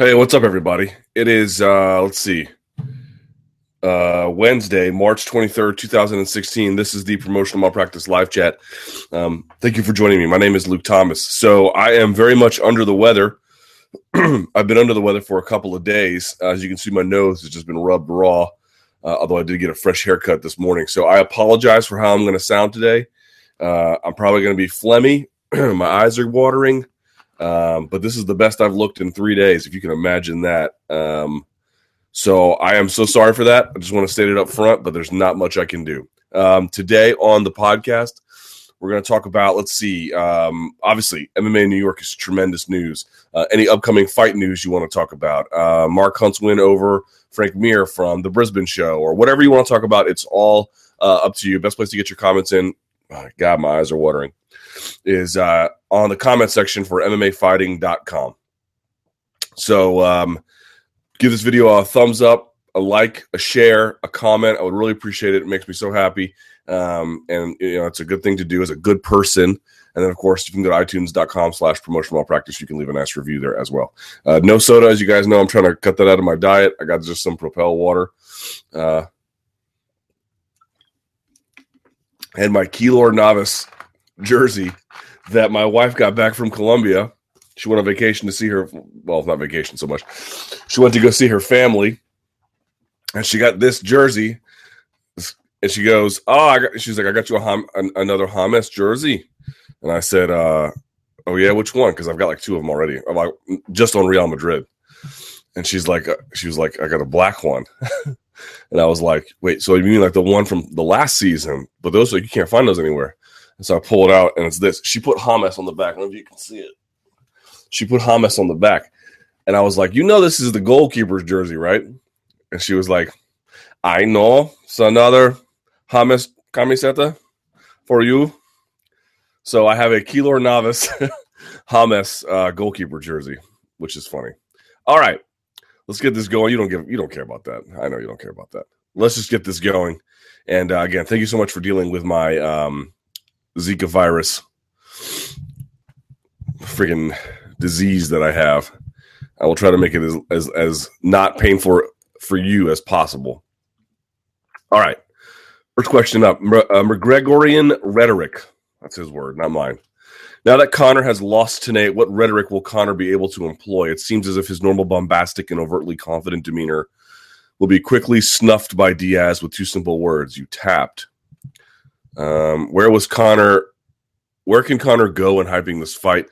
Hey, what's up, everybody? It is, uh, let's see, uh, Wednesday, March 23rd, 2016. This is the Promotional Malpractice live chat. Um, thank you for joining me. My name is Luke Thomas. So I am very much under the weather. I've been under the weather for a couple of days. As you can see, my nose has just been rubbed raw, uh, although I did get a fresh haircut this morning. So I apologize for how I'm going to sound today. Uh, I'm probably going to be phlegmy. my eyes are watering. Um, but this is the best I've looked in three days, if you can imagine that. Um, so I am so sorry for that. I just want to state it up front, but there's not much I can do. Um, today on the podcast, we're going to talk about, let's see, um, obviously, MMA New York is tremendous news. Uh, any upcoming fight news you want to talk about? Uh, Mark Hunt's win over Frank Mir from the Brisbane show, or whatever you want to talk about, it's all uh, up to you. Best place to get your comments in. Oh, God, my eyes are watering is uh, on the comment section for MMAfighting.com. So um, give this video a thumbs up, a like, a share, a comment. I would really appreciate it. It makes me so happy. Um, and you know, it's a good thing to do as a good person. And then, of course, you can go to itunes.com slash promotional malpractice. You can leave a nice review there as well. Uh, no soda, as you guys know, I'm trying to cut that out of my diet. I got just some Propel water. Uh, and my Keylor Navas jersey that my wife got back from Colombia. She went on vacation to see her. Well, not vacation so much. She went to go see her family, and she got this jersey. And she goes, "Oh, I got." She's like, "I got you a Ham, another James jersey," and I said, uh, "Oh yeah, which one?" Because I've got like two of them already. I'm like, just on Real Madrid. And she's like, uh, she was like, "I got a black one." and I was like, "Wait, so you mean like the one from the last season? But those like, you can't find those anywhere." And so I pull it out, and it's this. She put James on the back. I don't know if you can see it. She put James on the back. And I was like, You know, this is the goalkeeper's jersey, right? And she was like, I know. It's another James camiseta for you. So I have a Keylor Navas James uh, goalkeeper jersey, which is funny. All right, let's get this going. You don't give, you don't care about that. I know you don't care about that. Let's just get this going. And uh, again, thank you so much for dealing with my um, Zika virus freaking disease that I have. I will try to make it as, as, as not painful for you as possible. All right. First question up uh, McGregorian rhetoric. That's his word, not mine. Now that Conor has lost tonight, what rhetoric will Conor be able to employ? It seems as if his normal bombastic and overtly confident demeanor will be quickly snuffed by Diaz with two simple words you tapped. Um, where was Conor? Where can Conor go in hyping this fight?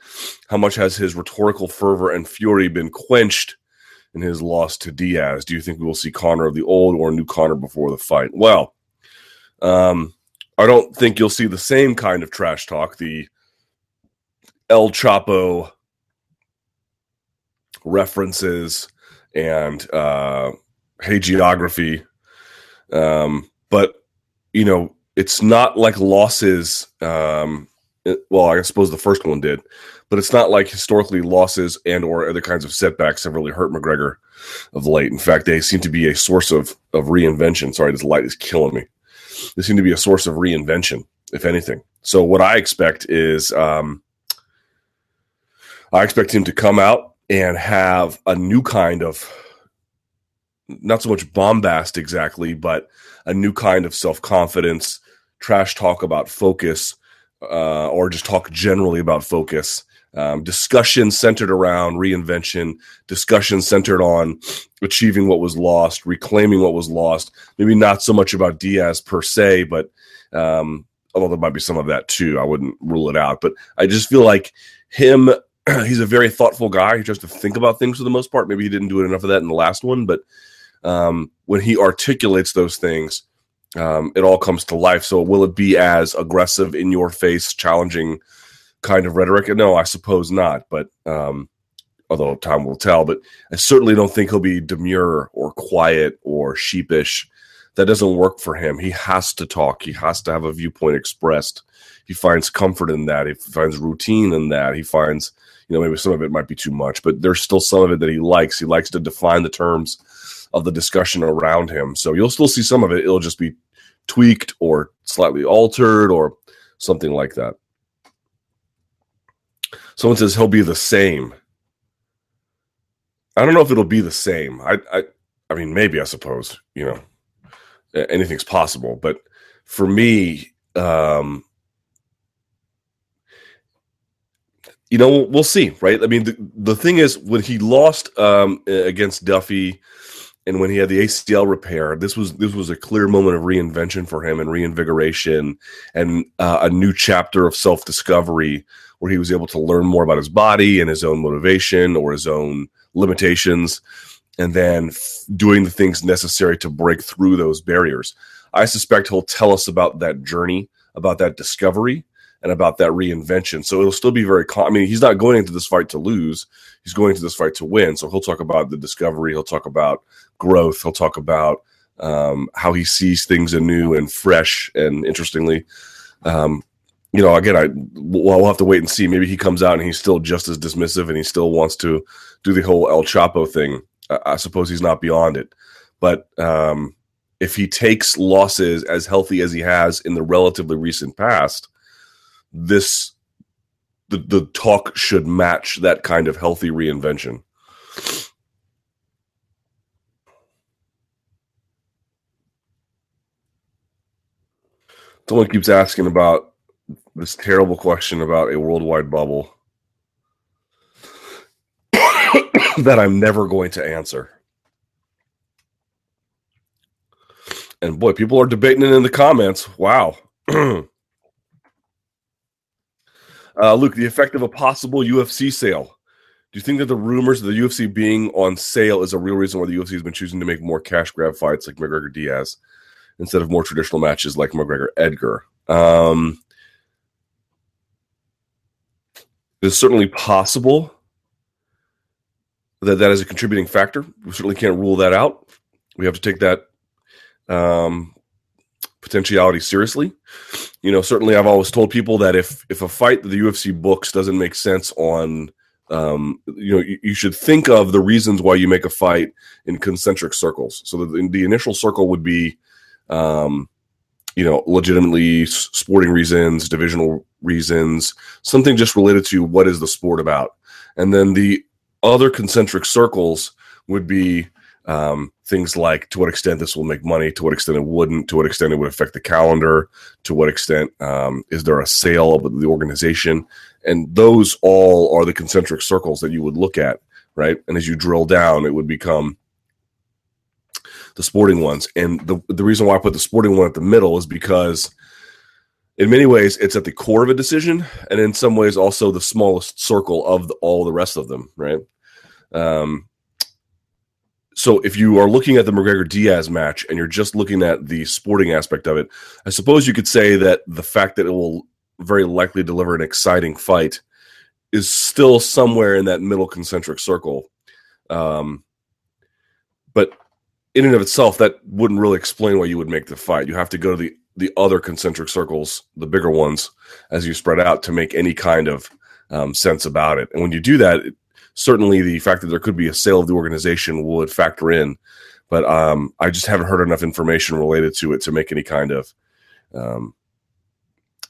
How much has his rhetorical fervor and fury been quenched in his loss to Diaz? Do you think we will see Conor of the old or new Conor before the fight? Well, um, I don't think you'll see the same kind of trash talk, the El Chapo references and uh, hagiography. Um, but you know, it's not like losses. Um, well, I suppose the first one did, but it's not like historically losses and or other kinds of setbacks have really hurt McGregor of late. In fact, they seem to be a source of of reinvention. Sorry, this light is killing me. They seem to be a source of reinvention, if anything. So what I expect is, um, I expect him to come out and have a new kind of not so much bombast exactly, but a new kind of self confidence, trash talk about focus uh, or just talk generally about focus. Um, discussion centered around reinvention, discussion centered on achieving what was lost, reclaiming what was lost. Maybe not so much about Diaz per se, but um, although there might be some of that too. I wouldn't rule it out. But I just feel like him, he's a very thoughtful guy. He tries to think about things for the most part. Maybe he didn't do it enough of that in the last one, but um, when he articulates those things, um, it all comes to life. So will it be as aggressive, in your face, challenging kind of rhetoric? No, I suppose not. But um, although time will tell, but I certainly don't think he'll be demure or quiet or sheepish. That doesn't work for him. He has to talk. He has to have a viewpoint expressed. He finds comfort in that. He finds routine in that. He finds, you know, maybe some of it might be too much, but there's still some of it that he likes. He likes to define the terms of the discussion around him. So you'll still see some of it. It'll just be tweaked or slightly altered or something like that. Someone says he'll be the same. I don't know if it'll be the same. I, I, I mean, maybe I suppose you know anything's possible, but for me, um, you know, we'll see, right? I mean, the, the thing is, when he lost um, against Duffy, and when he had the ACL repair, this was this was a clear moment of reinvention for him and reinvigoration, and uh, a new chapter of self discovery where he was able to learn more about his body and his own motivation or his own limitations, and then f- doing the things necessary to break through those barriers. I suspect he'll tell us about that journey, about that discovery, and about that reinvention. So it'll still be very. I mean, he's not going into this fight to lose. He's going into this fight to win. So he'll talk about the discovery. He'll talk about growth. He'll talk about um, how he sees things anew and fresh. And interestingly, um, you know, again, I well, we'll have to wait and see. Maybe he comes out and he's still just as dismissive and he still wants to do the whole El Chapo thing. I, I suppose he's not beyond it, but um, if he takes losses as healthy as he has in the relatively recent past, this the the talk should match that kind of healthy reinvention. Someone keeps asking about this terrible question about a worldwide bubble that I'm never going to answer. And boy, people are debating it in the comments. Wow. uh, Luke, the effect of a possible UFC sale. Do you think that the rumors of the UFC being on sale is a real reason why the UFC has been choosing to make more cash grab fights like McGregor Diaz instead of more traditional matches like McGregor Edgar? Um, it's certainly possible that that is a contributing factor. We certainly can't rule that out. We have to take that um, potentiality seriously. You know, certainly I've always told people that if if a fight that the UFC books doesn't make sense on um, you know, you, you, should think of the reasons why you make a fight in concentric circles. So the, the initial circle would be, um, you know, legitimately sporting reasons, divisional reasons, something just related to what is the sport about. And then the other concentric circles would be um, things like to what extent this will make money, to what extent it wouldn't, to what extent it would affect the calendar, to what extent um, is there a sale of the organization, and those all are the concentric circles that you would look at, right? And as you drill down, it would become the sporting ones. And the the reason why I put the sporting one at the middle is because in many ways it's at the core of a decision, and in some ways also the smallest circle of the, all the rest of them, right? Um, so if you are looking at the McGregor Diaz match and you're just looking at the sporting aspect of it, I suppose you could say that the fact that it will very likely deliver an exciting fight is still somewhere in that middle concentric circle. Um, but in and of itself, that wouldn't really explain why you would make the fight. You have to go to the the other concentric circles, the bigger ones, as you spread out to make any kind of um, sense about it. And when you do that, it, certainly the fact that there could be a sale of the organization would factor in, but um, I just haven't heard enough information related to it to make any kind of um,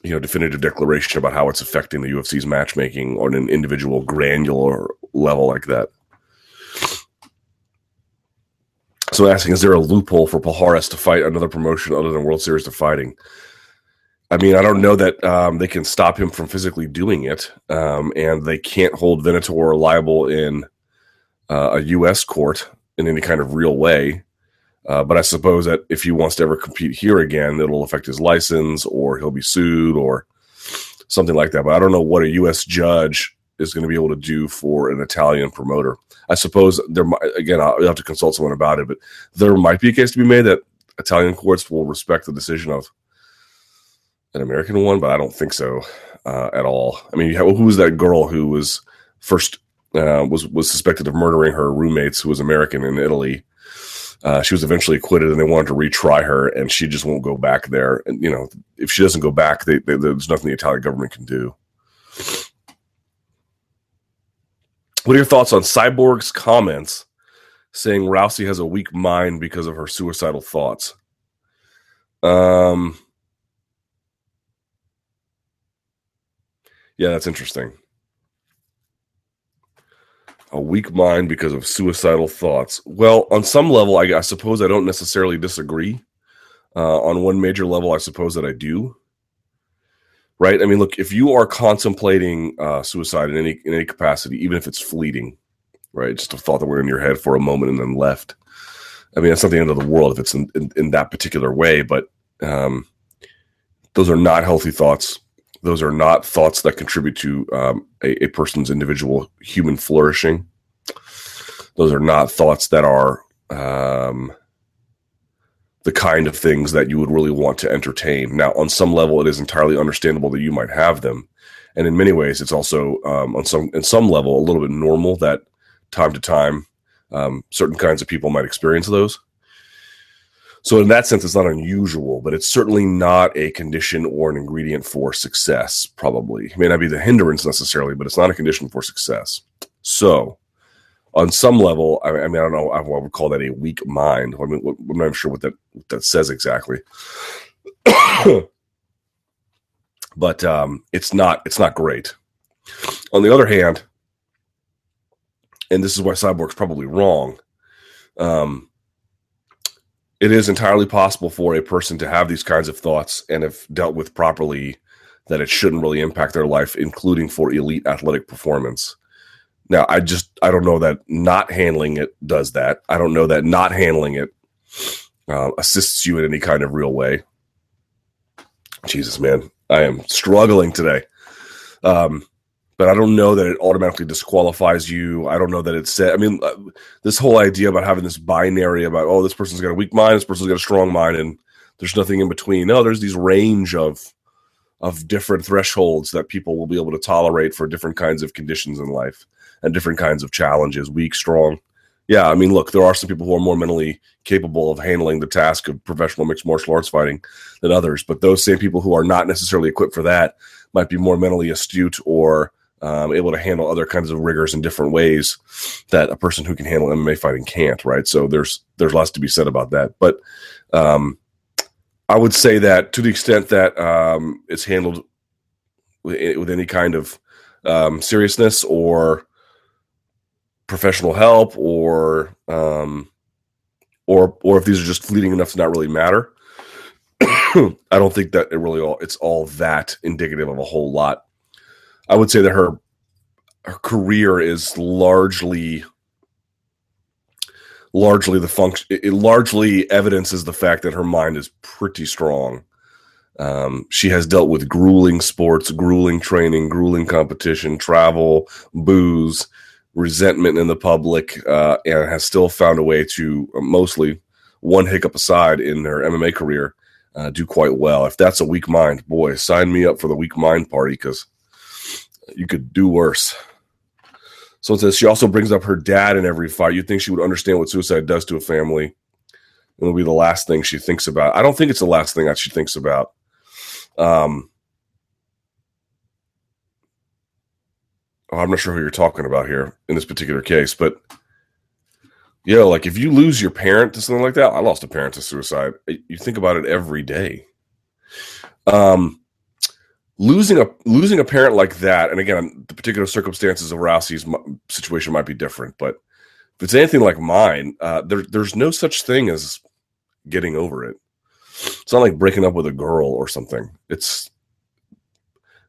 you know definitive declaration about how it's affecting the UFC's matchmaking on an individual granular level like that. So asking, is there a loophole for Palhares to fight another promotion other than World Series of Fighting? I mean, I don't know that um, they can stop him from physically doing it, um, and they can't hold Venator liable in uh, a U.S. court in any kind of real way. Uh, but I suppose that if he wants to ever compete here again, it'll affect his license, or he'll be sued, or something like that. But I don't know what a U.S. judge is going to be able to do for an Italian promoter. I suppose there might, again, I'll have to consult someone about it, but there might be a case to be made that Italian courts will respect the decision of an American one, but I don't think so uh, at all. I mean, who was that girl who was first uh, was was suspected of murdering her roommates, who was American in Italy? Uh, she was eventually acquitted, and they wanted to retry her, and she just won't go back there. And you know, if she doesn't go back, they, they, there's nothing the Italian government can do. What are your thoughts on Cyborg's comments saying Rousey has a weak mind because of her suicidal thoughts? Um, yeah, that's interesting. a weak mind because of suicidal thoughts. Well, on some level, I, I suppose I don't necessarily disagree. Uh, on one major level, I suppose that I do. Right? I mean, look, if you are contemplating uh, suicide in any in any capacity, even if it's fleeting, right, just a thought that were in your head for a moment and then left. I mean, that's not the end of the world if it's in, in, in that particular way, but um, those are not healthy thoughts. Those are not thoughts that contribute to um, a, a person's individual human flourishing. Those are not thoughts that are um, the kind of things that you would really want to entertain. Now, on some level, it is entirely understandable that you might have them, and in many ways, it's also um, on some in some level a little bit normal that time to time um, certain kinds of people might experience those. So, in that sense, it's not unusual, but it's certainly not a condition or an ingredient for success. Probably it may not be the hindrance necessarily, but it's not a condition for success. So, on some level, I, mean, I don't know, I would call that a weak mind. I mean, I'm not sure what that what that says exactly, but um, it's not it's not great. On the other hand, and this is why Cyborg's probably wrong. Um, it is entirely possible for a person to have these kinds of thoughts and if dealt with properly, that it shouldn't really impact their life, including for elite athletic performance. Now, I just I don't know that not handling it does that. I don't know that not handling it uh, assists you in any kind of real way. Jesus, man, I am struggling today. Um, but I don't know that it automatically disqualifies you. I don't know that it's said. I mean, uh, this whole idea about having this binary about oh, this person's got a weak mind, this person's got a strong mind, and there's nothing in between. No, there's these range of of different thresholds that people will be able to tolerate for different kinds of conditions in life and different kinds of challenges, weak, strong. Yeah, I mean, look, there are some people who are more mentally capable of handling the task of professional mixed martial arts fighting than others, but those same people who are not necessarily equipped for that might be more mentally astute or um, able to handle other kinds of rigors in different ways that a person who can handle MMA fighting can't. Right. So there's there's lots to be said about that. But um, I would say that to the extent that um, it's handled with, with, any kind of um, seriousness or professional help or um, or or if these are just fleeting enough to not really matter. I don't think that it really all it's all that indicative of a whole lot I would say that her her career is largely largely the function it largely evidences the fact that her mind is pretty strong. Um, she has dealt with grueling sports grueling training grueling competition travel booze resentment in the public uh, and has still found a way to uh, mostly one hiccup aside in her mma career uh, do quite well. If that's a weak mind boy sign me up for the weak mind party because you could do worse. So it says she also brings up her dad in every fight. You'd think she would understand what suicide does to a family. It'll be the last thing she thinks about. I don't think it's the last thing that she thinks about. Um, oh, I'm not sure who you're talking about here in this particular case, but yeah, like if you lose your parent to something like that, I lost a parent to suicide. You think about it every day. Um, losing a losing a parent like that, and again, the particular circumstances of Rousey's situation might be different, but if it's anything like mine, uh, there, there's no such thing as getting over it. It's not like breaking up with a girl or something. It's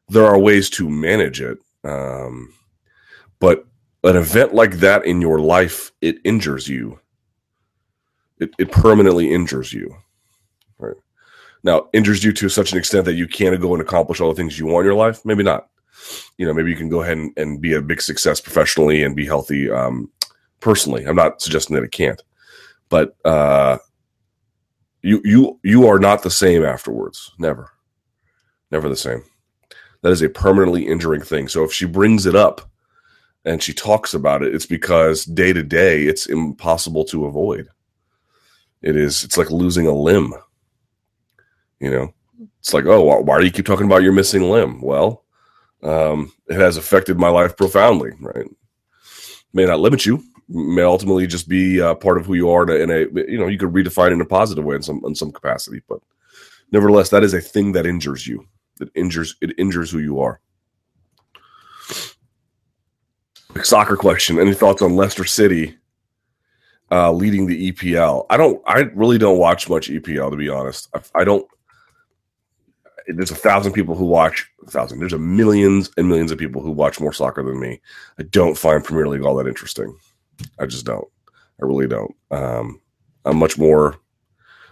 there are ways to manage it, um, but an event like that in your life it injures you. It, it permanently injures you. Now, injures you to such an extent that you can't go and accomplish all the things you want in your life? Maybe not. You know, maybe you can go ahead and, and be a big success professionally and be healthy um, personally. I'm not suggesting that it can't, but uh, you you you are not the same afterwards. Never, never the same. That is a permanently injuring thing. So if she brings it up and she talks about it, it's because day to day it's impossible to avoid. It is. It's like losing a limb you know, it's like, oh, why do you keep talking about your missing limb? Well, um, it has affected my life profoundly, right? May not limit you, may ultimately just be uh, part of who you are in a, you know, you could redefine in a positive way in some in some capacity, but nevertheless, that is a thing that injures you. It injures it injures who you are. Soccer question. Any thoughts on Leicester City uh, leading the EPL? I don't. I really don't watch much EPL to be honest. I, I don't. There's a thousand people who watch. A thousand. There's a millions and millions of people who watch more soccer than me. I don't find Premier League all that interesting. I just don't. I really don't. Um, I'm much more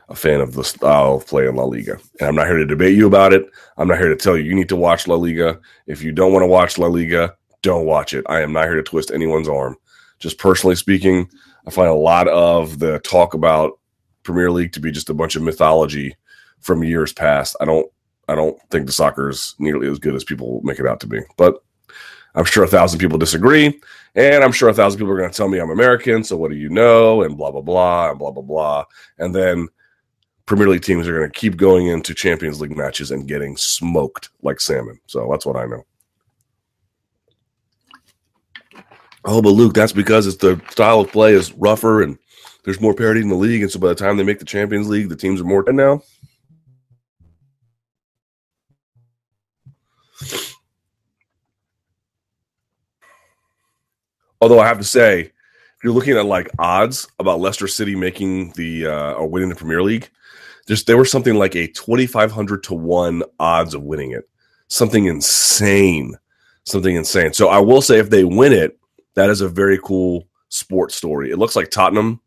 a fan of the style of play in La Liga. And I'm not here to debate you about it. I'm not here to tell you you need to watch La Liga. If you don't want to watch La Liga, don't watch it. I am not here to twist anyone's arm. Just personally speaking, I find a lot of the talk about Premier League to be just a bunch of mythology from years past. I don't I don't think the soccer is nearly as good as people make it out to be. But I'm sure a thousand people disagree, and I'm sure a thousand people are going to tell me I'm American. So what do you know? And blah blah blah and blah blah blah. And then Premier League teams are going to keep going into Champions League matches and getting smoked like salmon. So that's what I know. Oh, but Luke, that's because it's the style of play is rougher and there's more parity in the league, and so by the time they make the Champions League, the teams are more. Now Although I have to say, if you're looking at like odds about Leicester City making the uh, or winning the Premier League, just there were something like a 2500 to 1 odds of winning it. Something insane. Something insane. So I will say if they win it, that is a very cool sports story. It looks like Tottenham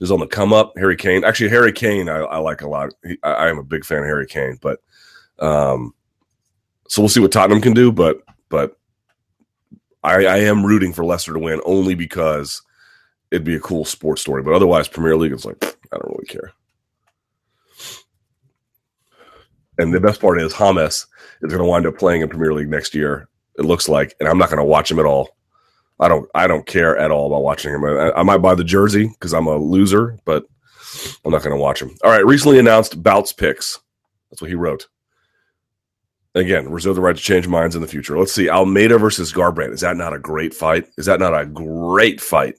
is on the come up. Harry Kane, actually, Harry Kane, I, I like a lot. He, I, I, am a big fan of Harry Kane, but um, so we'll see what Tottenham can do. But but I, I am rooting for Leicester to win only because it'd be a cool sports story. But otherwise, Premier League is like I don't really care. And the best part is James is going to wind up playing in Premier League next year. It looks like, and I'm not going to watch him at all. I don't. I don't care at all about watching him. I, I might buy the jersey because I'm a loser, but I'm not going to watch him. All right. Recently announced bouts picks. That's what he wrote. Again, reserve the right to change minds in the future. Let's see. Almeida versus Garbrandt. Is that not a great fight? Is that not a great fight?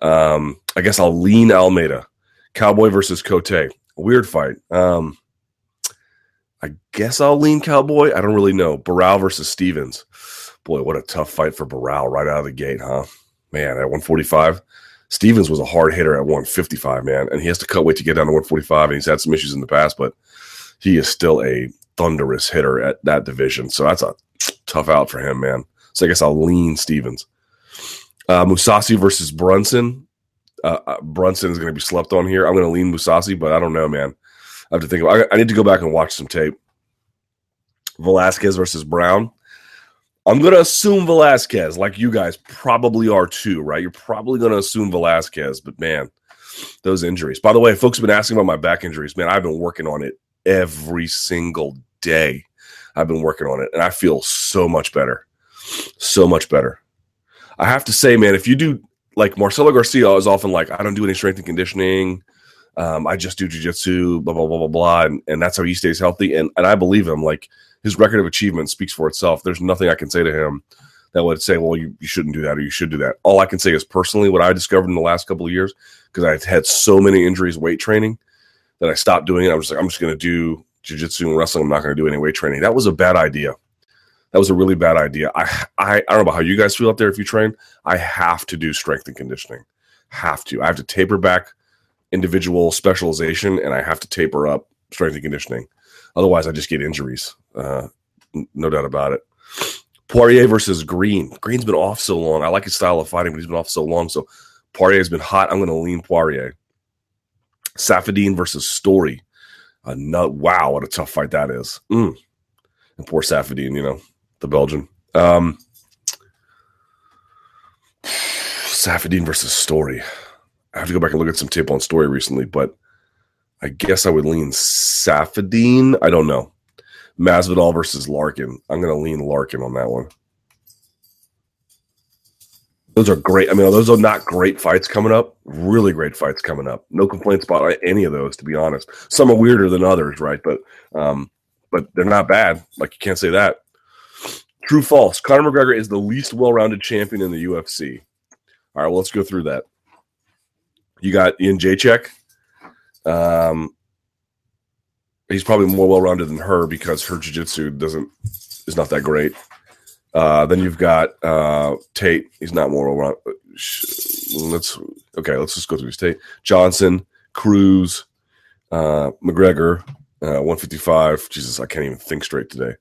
Um, I guess I'll lean Almeida. Cowboy versus Cote. Weird fight. Um, I guess I'll lean Cowboy. I don't really know. Barao versus Stevens. Boy, what a tough fight for Barao right out of the gate, huh? Man, at 145. Stevens was a hard hitter at 155, man. And he has to cut weight to get down to 145. And he's had some issues in the past, but he is still a thunderous hitter at that division. So that's a tough out for him, man. So I guess I'll lean Stevens. Uh, Mousasi versus Brunson. Uh, uh Brunson is going to be slept on here. I'm going to lean Mousasi, but I don't know, man. I have to think. Of, I, I need to go back and watch some tape. Velasquez versus Brown. I'm going to assume Velasquez, like you guys probably are too, right? You're probably going to assume Velasquez, but man, those injuries. By the way, folks have been asking about my back injuries. Man, I've been working on it every single day. I've been working on it and I feel so much better. So much better. I have to say, man, if you do like Marcelo Garcia is often like, I don't do any strength and conditioning. Um, I just do jujitsu, blah, blah, blah, blah, blah. And, and that's how he stays healthy. And, and I believe him. Like his record of achievement speaks for itself. There's nothing I can say to him that would say, well, you, you shouldn't do that or you should do that. All I can say is personally what I discovered in the last couple of years, because I've had so many injuries weight training that I stopped doing it. I was like, I'm just going to do jiu-jitsu and wrestling. I'm not going to do any weight training. That was a bad idea. That was a really bad idea. I, I, I don't know about how you guys feel out there if you train. I have to do strength and conditioning. Have to. I have to taper back individual specialization and I have to taper up strength and conditioning. Otherwise, I just get injuries. Uh, no doubt about it. Poirier versus Green. Green's been off so long. I like his style of fighting, but he's been off so long. So Poirier's been hot. I'm going to lean Poirier. Saffiedine versus Storey. No, wow, what a tough fight that is. Mm. And poor Saffiedine, you know, the Belgian. Um, Saffiedine versus Storey. I have to go back and look at some tape on Storey recently, but I guess I would lean Saffiedine. I don't know. Masvidal versus Larkin. I'm going to lean Larkin on that one. Those are great. I mean, those are not great fights coming up. Really great fights coming up. No complaints about any of those, to be honest. Some are weirder than others, right? But um, but they're not bad. Like you can't say that. True, false. Conor McGregor is the least well-rounded champion in the UFC. All right, well, let's go through that. You got Jedrzejczyk. Um, he's probably more well-rounded than her because her jiu-jitsu doesn't is not that great. Uh, then you've got uh, Tate. He's not around. Let's okay. Let's just go through his Tate. Johnson, Cruz, uh, McGregor, uh, 155. Jesus, I can't even think straight today.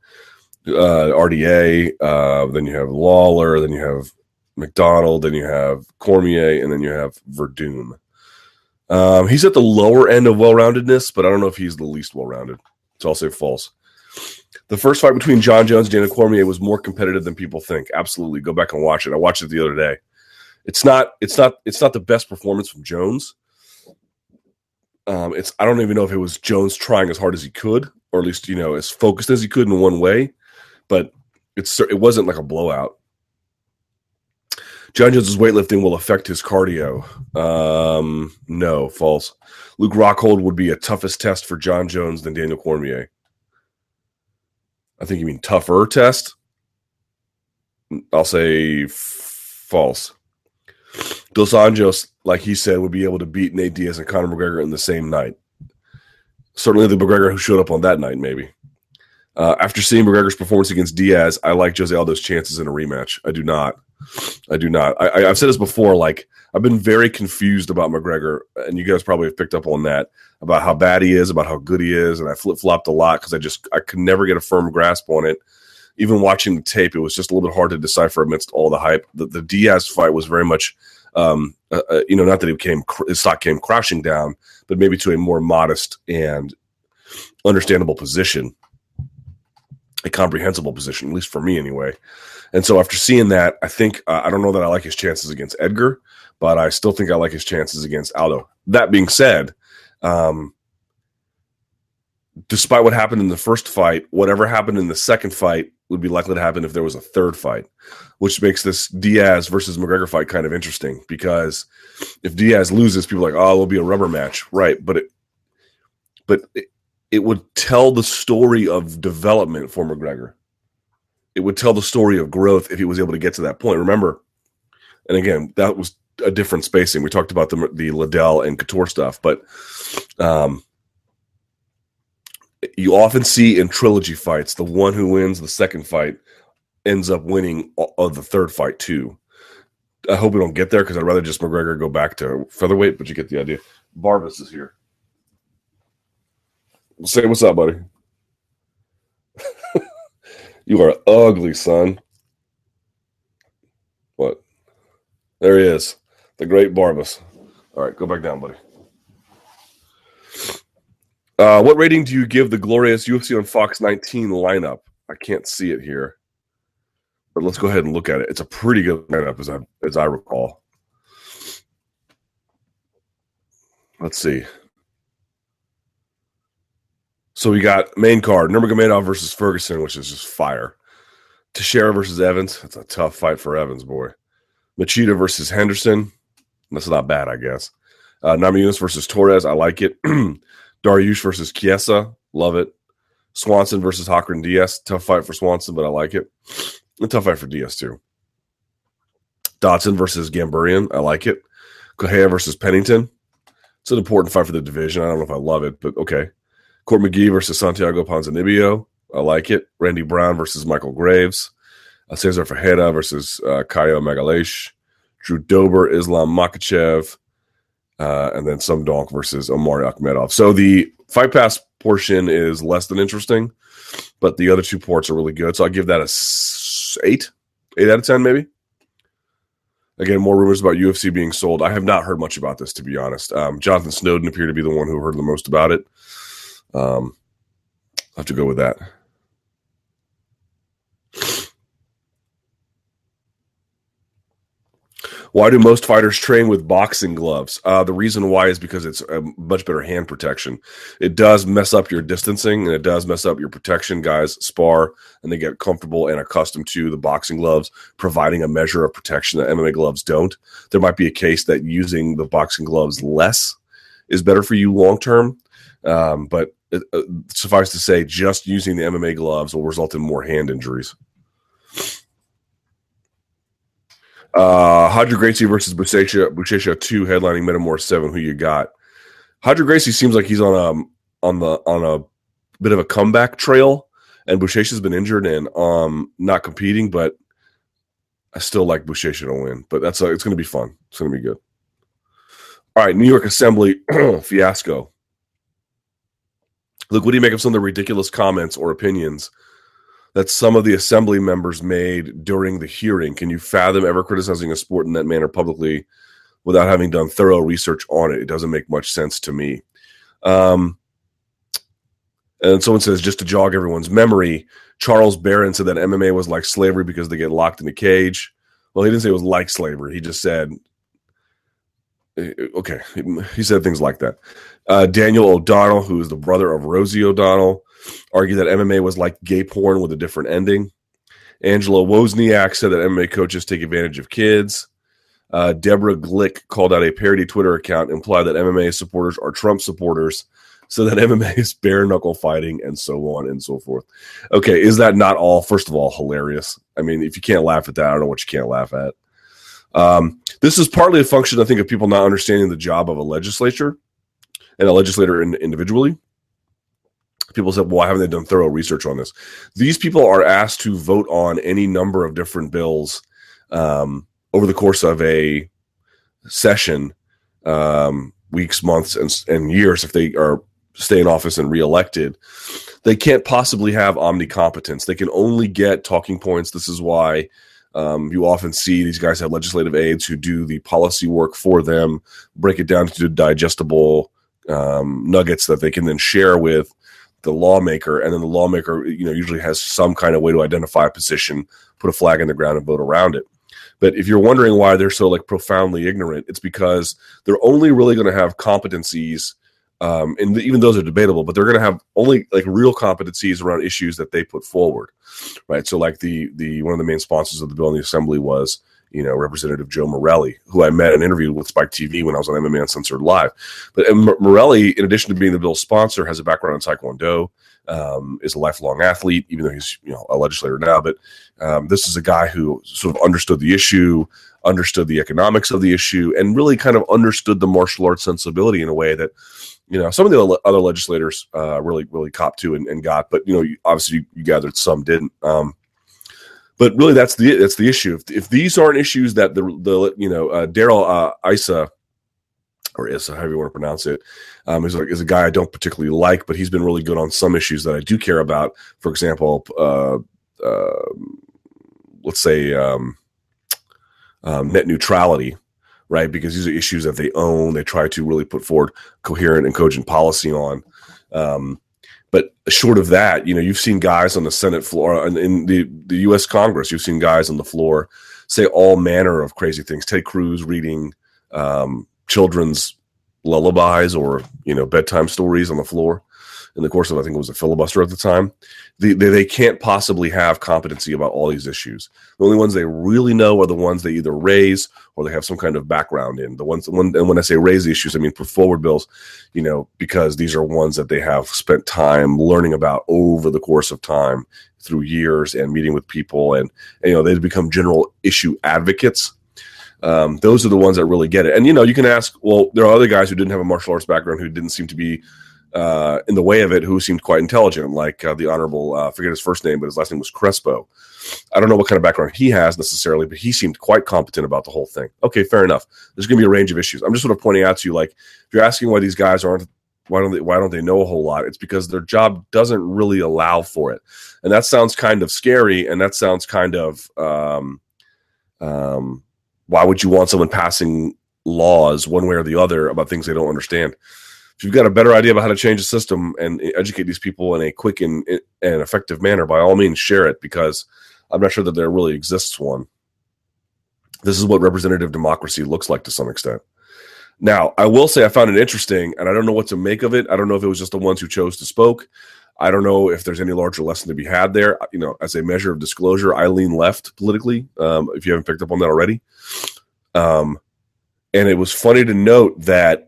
Uh, RDA. Uh, then you have Lawler. Then you have McDonald. Then you have Cormier, and then you have Werdum. Um, he's at the lower end of well-roundedness, but I don't know if he's the least well-rounded. So I'll say false. The first fight between Jon Jones and Daniel Cormier was more competitive than people think. Absolutely, go back and watch it. I watched it the other day. It's not. It's not. It's not the best performance from Jones. Um, it's. I don't even know if it was Jones trying as hard as he could, or at least you know as focused as he could in one way. But it's. It wasn't like a blowout. Jon Jones's weightlifting will affect his cardio. Um, no, false. Luke Rockhold would be a toughest test for Jon Jones than Daniel Cormier. I think you mean tougher test. I'll say f- false. Dos Anjos, like he said, would be able to beat Nate Diaz and Conor McGregor in the same night. Certainly the McGregor who showed up on that night, maybe. Uh, after seeing McGregor's performance against Diaz, I like Jose Aldo's chances in a rematch. I do not. I do not. I, have said this before. Like I've been very confused about McGregor, and you guys probably have picked up on that about how bad he is, about how good he is, and I flip flopped a lot because I just I could never get a firm grasp on it. Even watching the tape, it was just a little bit hard to decipher amidst all the hype. The, the Diaz fight was very much, um, uh, uh, you know, not that it came his stock came crashing down, but maybe to a more modest and understandable position, a comprehensible position, at least for me anyway. And so after seeing that, I think uh, I don't know that I like his chances against Edgar, but I still think I like his chances against Aldo. That being said, um, despite what happened in the first fight, whatever happened in the second fight would be likely to happen if there was a third fight, which makes this Diaz versus McGregor fight kind of interesting because if Diaz loses, people are like, oh, it'll be a rubber match, right? But it, but it, it would tell the story of development for McGregor. It would tell the story of growth if he was able to get to that point. Remember, and again, that was a different spacing. We talked about the the Liddell and Couture stuff, but um, you often see in trilogy fights the one who wins the second fight ends up winning of the third fight too. I hope we don't get there because I'd rather just McGregor go back to featherweight, but you get the idea. Barbas is here. Say what's up, buddy. you are ugly, son. What? There he is. The great Barbas. All right, go back down, buddy. Uh, what rating do you give the glorious UFC on Fox 19 lineup? I can't see it here, but let's go ahead and look at it. It's a pretty good lineup, as I as I recall. Let's see. So we got main card Nurmagomedov versus Ferguson, which is just fire. Teixeira versus Evans. That's a tough fight for Evans, boy. Machida versus Henderson. That's not bad, I guess. Uh, Namajunas versus Torres. I like it. Dariush versus Chiesa, Love it. Swanson versus Hawker Diaz. Tough fight for Swanson, but I like it. A tough fight for Diaz, too. Dodson versus Gamburyan. I like it. Correia versus Pennington. It's an important fight for the division. I don't know if I love it, but okay. Court McGee versus Santiago Ponzinibbio. I like it. Randy Brown versus Michael Graves. Uh, Cesar Ferreira versus uh, Caio Magalhães. Drew Dober, Islam Makhachev, uh, and then some donk versus Omari Akhmedov. So the fight pass portion is less than interesting, but the other two ports are really good. So I'll give that a eight, eight out of ten, maybe. Again, more rumors about UFC being sold. I have not heard much about this, to be honest. Um, Jonathan Snowden appeared to be the one who heard the most about it. Um, I have to go with that. Why do most fighters train with boxing gloves? Uh, the reason why is because it's a much better hand protection. It does mess up your distancing and it does mess up your protection. Guys spar and they get comfortable and accustomed to the boxing gloves, providing a measure of protection that MMA gloves don't. There might be a case that using the boxing gloves less is better for you long term. Um, but it, uh, suffice to say, just using the MMA gloves will result in more hand injuries. Uh, Gracie versus Buchecha, Buchecha two headlining Metamoris seven. Who you got? Roger Gracie seems like he's on a on the on a bit of a comeback trail, and Buchecha's been injured and um not competing, but I still like Buchecha to win, but that's uh, it's going to be fun. It's going to be good. All right, New York Assembly fiasco. Look, what do you make of some of the ridiculous comments or opinions that some of the assembly members made during the hearing? Can you fathom ever criticizing a sport in that manner publicly without having done thorough research on it? It doesn't make much sense to me. Um, and someone says, just to jog everyone's memory, Charles Barron said that MMA was like slavery because they get locked in a cage. Well, he didn't say it was like slavery. He just said, eh, okay, he said things like that. Uh, Daniel O'Donnell, who is the brother of Rosie O'Donnell, argued that MMA was like gay porn with a different ending. Angela Wozniak said that MMA coaches take advantage of kids. Uh, Deborah Glick called out a parody Twitter account, implied that MMA supporters are Trump supporters, so that MMA is bare knuckle fighting, and so on and so forth. Okay, is that not all? First of all, hilarious. I mean, if you can't laugh at that, I don't know what you can't laugh at. Um, this is partly a function, I think, of people not understanding the job of a legislature and a legislator in, individually. People said, well, haven't they done thorough research on this? These people are asked to vote on any number of different bills um, over the course of a session, um, weeks, months, and, and years if they are stay in office and reelected. They can't possibly have omnicompetence. They can only get talking points. This is why um, you often see these guys have legislative aides who do the policy work for them, break it down to digestible um, nuggets that they can then share with the lawmaker, and then the lawmaker, you know, usually has some kind of way to identify a position, put a flag in the ground, and vote around it. But if you're wondering why they're so like profoundly ignorant, it's because they're only really going to have competencies, um, and even those are debatable. But they're going to have only like real competencies around issues that they put forward, right? So like the the one of the main sponsors of the bill in the assembly was you know, Representative Joe Morelle, who I met and interviewed with Spike TV when I was on MMA Uncensored Live. But Morelle, in addition to being the bill's sponsor, has a background in Taekwondo, um, is a lifelong athlete, even though he's you know a legislator now. But um, this is a guy who sort of understood the issue, understood the economics of the issue, and really kind of understood the martial arts sensibility in a way that you know some of the other legislators uh, really really copped to and, and, got. But you know, obviously you gathered some didn't. Um, but really, that's the that's the issue. If, if these aren't issues that the the you know uh, Darrell uh, Isa or Issa, however you want to pronounce it, um, is, like, is a guy I don't particularly like, but he's been really good on some issues that I do care about. For example, uh, uh, let's say um, um, net neutrality, right? Because these are issues that they own. They try to really put forward coherent and cogent policy on. Um, but short of that, you know, you've seen guys on the Senate floor and in the, the U.S. Congress, you've seen guys on the floor say all manner of crazy things. Ted Cruz reading um, children's lullabies or you know bedtime stories on the floor in the course of I think it was a filibuster at the time. they, they can't possibly have competency about all these issues. The only ones they really know are the ones they either raise or they have some kind of background in. The ones when and when I say raise the issues, I mean put forward bills, you know, because these are ones that they have spent time learning about over the course of time through years and meeting with people and, and you know they've become general issue advocates um, those are the ones that really get it. And you know, you can ask, well, there are other guys who didn't have a martial arts background who didn't seem to be uh, in the way of it who seemed quite intelligent, like uh, the honorable, uh, forget his first name, but his last name was Crespo. I don't know what kind of background he has necessarily, but he seemed quite competent about the whole thing. Okay, fair enough. There's going to be a range of issues. I'm just sort of pointing out to you, like, if you're asking why these guys aren't, why don't they, why don't they know a whole lot? It's because their job doesn't really allow for it, and that sounds kind of scary, and that sounds kind of, um, um, why would you want someone passing laws one way or the other about things they don't understand? If you've got a better idea about how to change the system and educate these people in a quick and, and effective manner, by all means, share it because I'm not sure that there really exists one. This is what representative democracy looks like to some extent. Now, I will say I found it interesting, and I don't know what to make of it. I don't know if it was just the ones who chose to spoke. I don't know if there's any larger lesson to be had there. You know, as a measure of disclosure, I lean left politically. Um, if you haven't picked up on that already, um, and it was funny to note that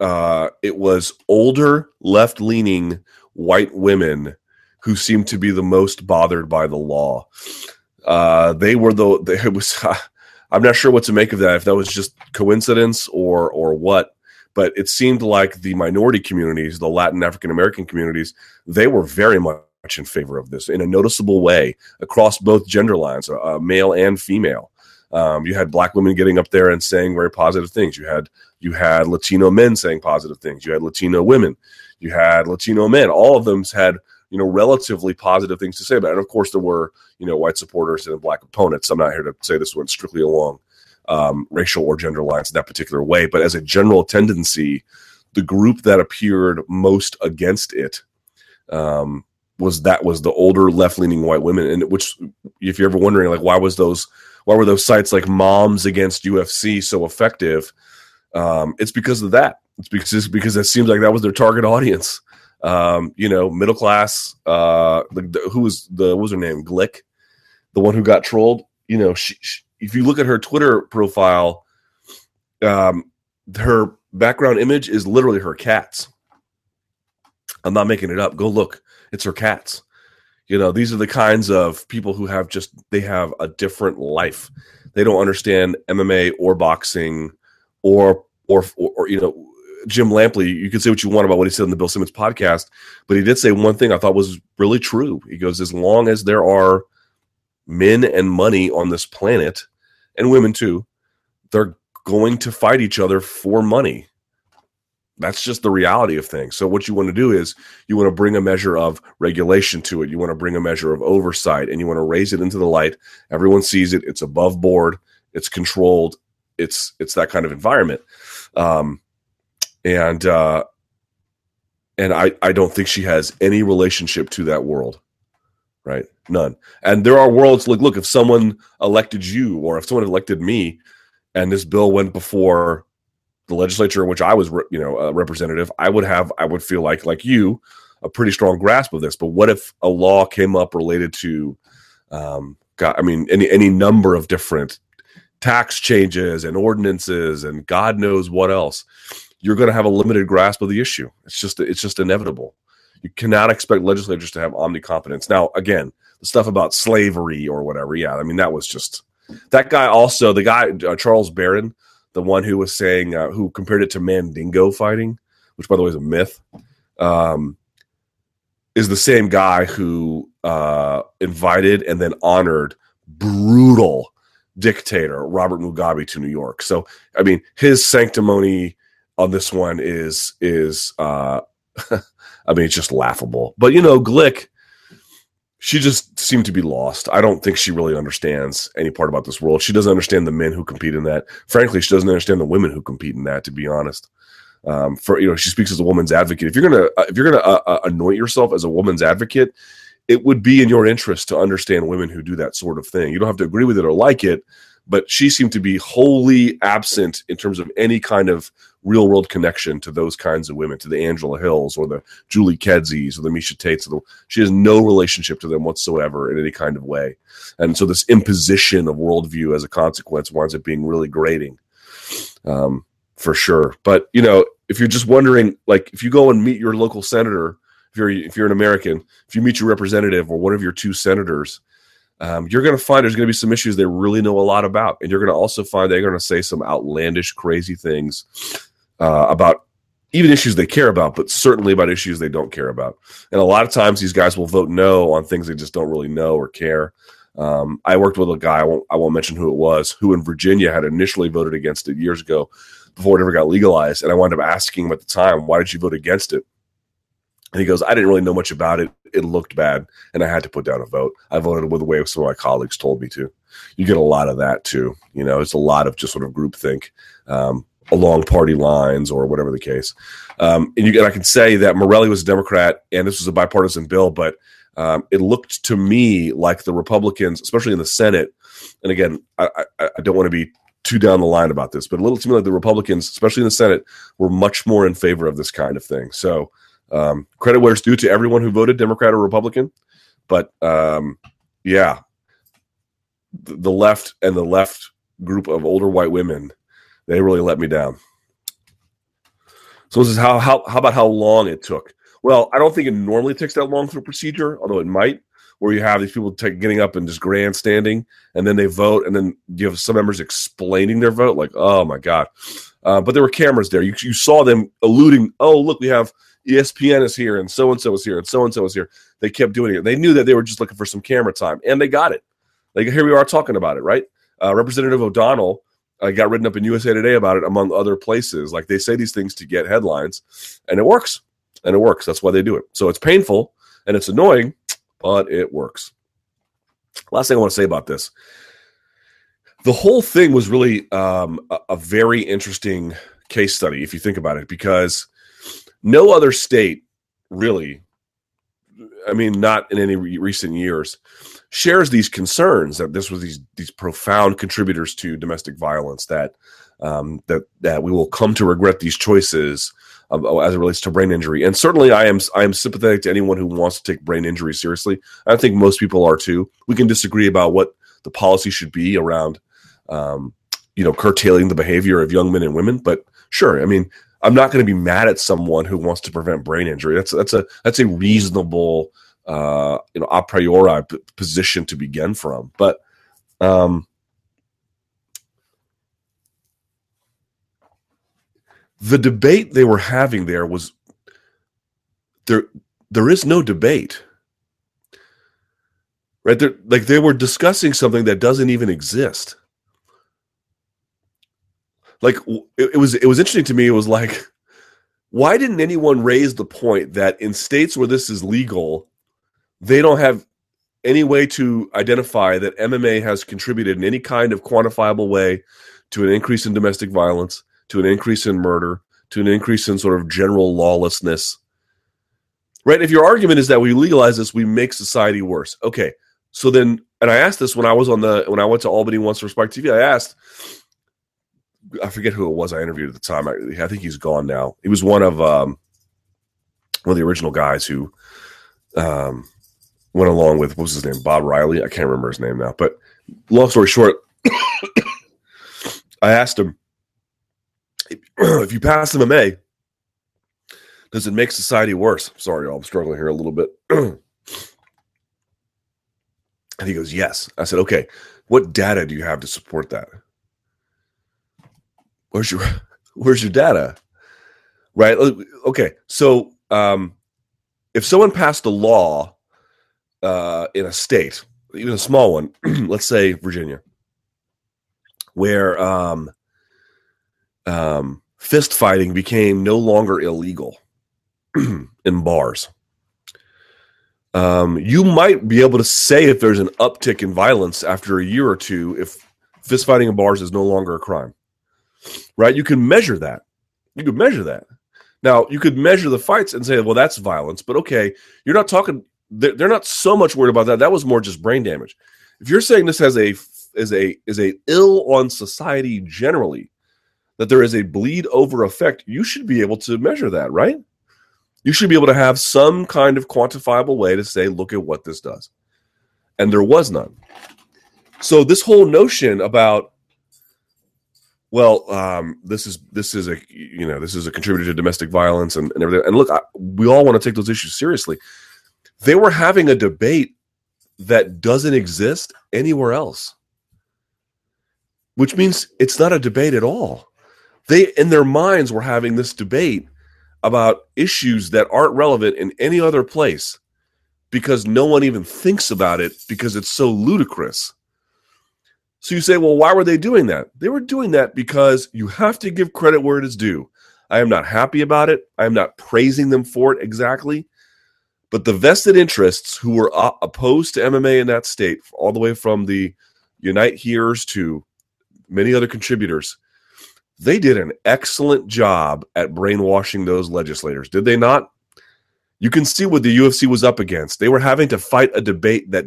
uh, it was older, left leaning white women who seemed to be the most bothered by the law. Uh, they were the, it was, I'm not sure what to make of that, if that was just coincidence or, or what, but it seemed like the minority communities, the Latin African American communities, they were very much much in favor of this in a noticeable way across both gender lines, uh, male and female. Um, you had black women getting up there and saying very positive things. You had you had Latino men saying positive things. You had Latino women. You had Latino men. All of them had you know relatively positive things to say about it. And of course, there were you know white supporters and black opponents. I'm not here to say this went strictly along um, racial or gender lines in that particular way, but as a general tendency, the group that appeared most against it um, was that was the older left leaning white women, and which if you're ever wondering like why was those why were those sites like Moms Against UFC so effective? Um, it's because of that. It's because because it seems like that was their target audience. Um, you know, middle class. Uh, the, the, who was the what was her name? Glick, the one who got trolled. You know, she, she, if you look at her Twitter profile, um, her background image is literally her cats. I'm not making it up. Go look. It's her cats. You know, these are the kinds of people who have just they have a different life. They don't understand MMA or boxing or or or, or you know Jim Lampley, you can say what you want about what he said in the Bill Simmons podcast, but he did say one thing I thought was really true. He goes, as long as there are men and money on this planet, and women too, they're going to fight each other for money. That's just the reality of things. So, what you want to do is you want to bring a measure of regulation to it. You want to bring a measure of oversight and you want to raise it into the light. Everyone sees it. It's above board. It's controlled. It's it's that kind of environment. Um, and uh, and I I don't think she has any relationship to that world, right? None. And there are worlds like look if someone elected you or if someone elected me, and this bill went before the legislature, in which I was, you know, a representative, I would have, I would feel like, like you, a pretty strong grasp of this. But what if a law came up related to, um, God, I mean, any any number of different tax changes and ordinances and God knows what else? you're going to have a limited grasp of the issue. It's just it's just inevitable. You cannot expect legislators to have omnicompetence. Now, again, the stuff about slavery or whatever, yeah, I mean that was just that guy. Also, the guy uh, Charles Barron, the one who was saying uh, who compared it to Mandingo fighting, which by the way is a myth, um, is the same guy who uh, invited and then honored brutal dictator Robert Mugabe to New York. So, I mean, his sanctimony on this one is is uh I mean it's just laughable. But you know, Glick, she just seemed to be lost. I don't think she really understands any part about this world. She doesn't understand the men who compete in that. Frankly, she doesn't understand the women who compete in that. To be honest, um, for you know, she speaks as a woman's advocate. If you're gonna uh, if you're gonna uh, uh, anoint yourself as a woman's advocate, it would be in your interest to understand women who do that sort of thing. You don't have to agree with it or like it, but she seemed to be wholly absent in terms of any kind of real world connection to those kinds of women, to the Angela Hills or the Julie Kedzies or the Miesha Tates. She has no relationship to them whatsoever in any kind of way. And so this imposition of worldview as a consequence winds up being really grating um, for sure. But, you know, if you're just wondering, like, if you go and meet your local senator, if you're if you're an American, if you meet your representative or one of your two senators, um, you're going to find there's going to be some issues they really know a lot about, and you're going to also find they're going to say some outlandish, crazy things uh, about even issues they care about, but certainly about issues they don't care about. And a lot of times, these guys will vote no on things they just don't really know or care. Um, I worked with a guy I won't, I won't mention who it was, who in Virginia had initially voted against it years ago before it ever got legalized, and I wound up asking him at the time, "Why did you vote against it?" And he goes, I didn't really know much about it. It looked bad, and I had to put down a vote. I voted with the way some of my colleagues told me to. You get a lot of that too. You know, it's a lot of just sort of groupthink um, along party lines or whatever the case. Um, and, you, and I can say that Morelle was a Democrat, and this was a bipartisan bill, but um, it looked to me like the Republicans, especially in the Senate, and again, I, I, I don't want to be too down the line about this, but a little to me like the Republicans, especially in the Senate, were much more in favor of this kind of thing. So um, credit where it's due to everyone who voted Democrat or Republican, but um, yeah, the, the left and the left group of older white women, they really let me down. So this is how how how about how long it took? Well, I don't think it normally takes that long for a procedure, although it might. Where you have these people take, getting up and just grandstanding, and then they vote, and then you have some members explaining their vote, like, "Oh my god!" Uh, but there were cameras there. You, you saw them alluding, "Oh, look, we have ESPN is here and so and so is here and so and so is here. They kept doing it. They knew that they were just looking for some camera time, and they got it. Like here we are talking about it, right? Uh, Representative O'Donnell uh, got written up in USA Today about it, among other places. Like they say these things to get headlines, and it works. And it works. That's why they do it. So it's painful and it's annoying, but it works. Last thing I want to say about this the whole thing was really um, a, a very interesting case study, if you think about it, because no other state really, I mean, not in any re- recent years, shares these concerns that this was these these profound contributors to domestic violence that um, that that we will come to regret these choices uh, as it relates to brain injury. And certainly, I am I am sympathetic to anyone who wants to take brain injury seriously. I think most people are too. We can disagree about what the policy should be around um, you know, curtailing the behavior of young men and women. But sure, I mean, I'm not going to be mad at someone who wants to prevent brain injury. That's that's a that's a reasonable, uh, you know, a priori p- position to begin from. But um, the debate they were having there was there. There is no debate right there like they were discussing something that doesn't even exist like it, it was it was interesting to me. It was like, why didn't anyone raise the point that in states where this is legal, they don't have any way to identify that MMA has contributed in any kind of quantifiable way to an increase in domestic violence, to an increase in murder, to an increase in sort of general lawlessness. Right? If your argument is that we legalize this, we make society worse. Okay. So then, and I asked this when I was on the when I went to Albany once for Spike TV. I asked, I forget who it was I interviewed at the time. I, I think he's gone now. He was one of um, one of the original guys who um, went along with what was his name, Bob Reilly. I can't remember his name now. But long story short, I asked him if you pass MMA, does it make society worse? Sorry, I'm struggling here a little bit. and he goes, yes. I said, okay, what data do you have to support that? where's your where's your data right okay so um, if someone passed a law uh, in a state even a small one let's say virginia where um, um, fist fighting became no longer illegal in bars um, you might be able to say if there's an uptick in violence after a year or two if fist fighting in bars is no longer a crime right? You can measure that. You could measure that. Now, you could measure the fights and say, well, that's violence, but okay, you're not talking, they're not so much worried about that. That was more just brain damage. If you're saying this has a, is a, is a ill on society generally, that there is a bleed over effect, you should be able to measure that, right? You should be able to have some kind of quantifiable way to say, look at what this does. And there was none. So, this whole notion about well, um, this is this is a you know this is a contributor to domestic violence and, and everything. And look, I, we all want to take those issues seriously. They were having a debate that doesn't exist anywhere else, which means it's not a debate at all. They, in their minds, were having this debate about issues that aren't relevant in any other place because no one even thinks about it because it's so ludicrous. So you say, well, why were they doing that? They were doing that because you have to give credit where it is due. I am not happy about it. I am not praising them for it exactly. But the vested interests who were opposed to MMA in that state, all the way from the Unite Here's to many other contributors, they did an excellent job at brainwashing those legislators, did they not? You can see what the UFC was up against. They were having to fight a debate that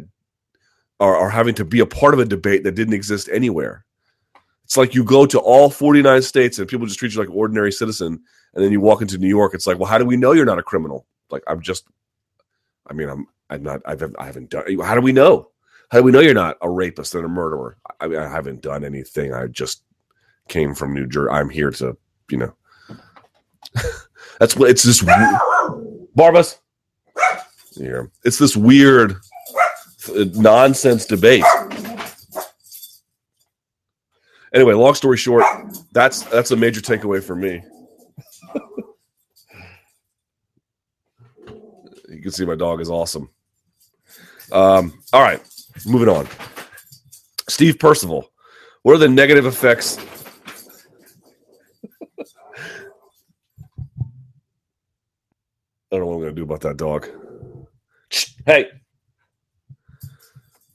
are having to be a part of a debate that didn't exist anywhere. It's like you go to all 49 states and people just treat you like an ordinary citizen. And then you walk into New York. It's like, well, how do we know you're not a criminal? Like, I'm just, I mean, I'm, I'm not, I've, I haven't done, how do we know? How do we know you're not a rapist and a murderer? I, mean, I haven't done anything. I just came from New Jersey. I'm here to, you know, that's what it's this Barbas. Yeah. It's this weird uh, nonsense debate. Anyway, long story short, that's that's a major takeaway for me. can see my dog is awesome. Um, all right, moving on. Steve Perceval. What are the negative effects? I don't know what I'm going to do about that dog. Hey,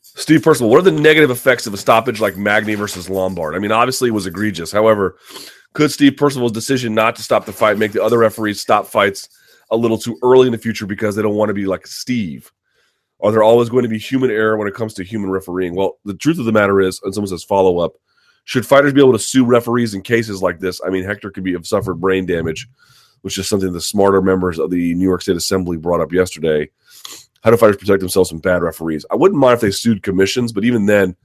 Steve Perceval, what are the negative effects of a stoppage like Magny versus Lombard? I mean, obviously it was egregious. However, could Steve Perceval's decision not to stop the fight make the other referees stop fights a little too early in the future because they don't want to be like Steve? Are there always going to be human error when it comes to human refereeing? Well, the truth of the matter is, and someone says follow up, should fighters be able to sue referees in cases like this? I mean, Hector could be have suffered brain damage, which is something the smarter members of the New York State Assembly brought up yesterday. How do fighters protect themselves from bad referees? I wouldn't mind if they sued commissions, but even then,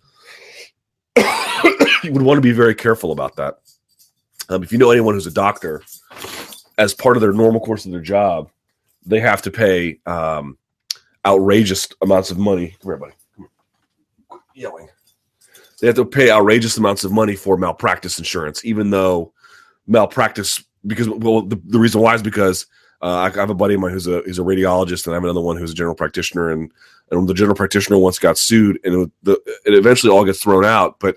you would want to be very careful about that. Um, if you know anyone who's a doctor, as part of their normal course of their job, they have to pay um, outrageous amounts of money. Come here, buddy. Yelling. They have to pay outrageous amounts of money for malpractice insurance, even though malpractice because well the, the reason why is because uh, I, have a buddy of mine who's a who's a radiologist, and I have another one who's a general practitioner, and and the general practitioner once got sued, and it, the, it eventually all gets thrown out, but.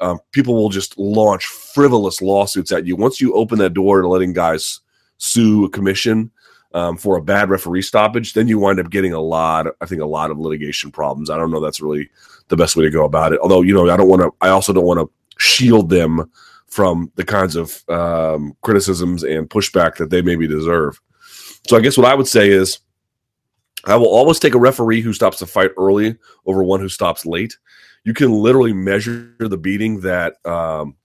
Um, people will just launch frivolous lawsuits at you once you open that door to letting guys sue a commission um, for a bad referee stoppage, then you wind up getting a lot. I think a lot of litigation problems. I don't know. That's really the best way to go about it. Although you know, I don't want to. I also don't want to shield them from the kinds of um, criticisms and pushback that they maybe deserve. So I guess what I would say is, I will always take a referee who stops a fight early over one who stops late. You can literally measure the beating that um,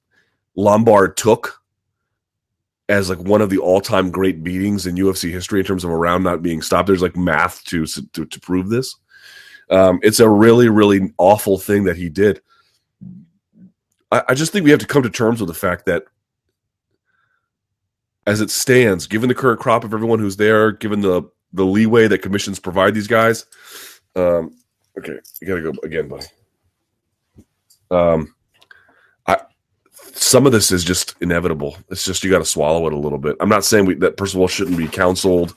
Lombard took as like one of the all-time great beatings in UFC history in terms of a round not being stopped. There's like math to to, to prove this. Um, it's a really really awful thing that he did. I, I just think we have to come to terms with the fact that as it stands, given the current crop of everyone who's there, given the the leeway that commissions provide these guys, um, okay, you gotta go again, buddy. Um, some of this is just inevitable. It's just you got to swallow it a little bit. I'm not saying we, that Perceval shouldn't be counseled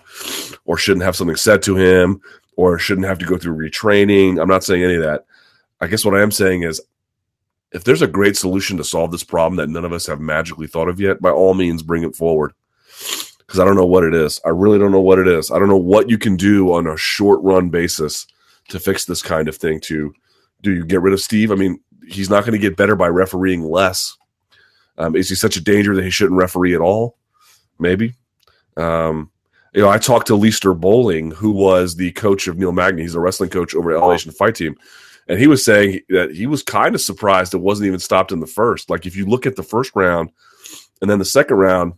or shouldn't have something said to him or shouldn't have to go through retraining. I'm not saying any of that. I guess what I am saying is if there's a great solution to solve this problem that none of us have magically thought of yet, by all means bring it forward. Because I don't know what it is. I really don't know what it is. I don't know what you can do on a short run basis to fix this kind of thing. To do you get rid of Steve? I mean, he's not going to get better by refereeing less um, is he such a danger that he shouldn't referee at all? Maybe. Um, you know, I talked to Leister Bowling, who was the coach of Neil Magny. He's a wrestling coach over at Elevation Fight Team. And he was saying that he was kind of surprised it wasn't even stopped in the first. Like, if you look at the first round and then the second round,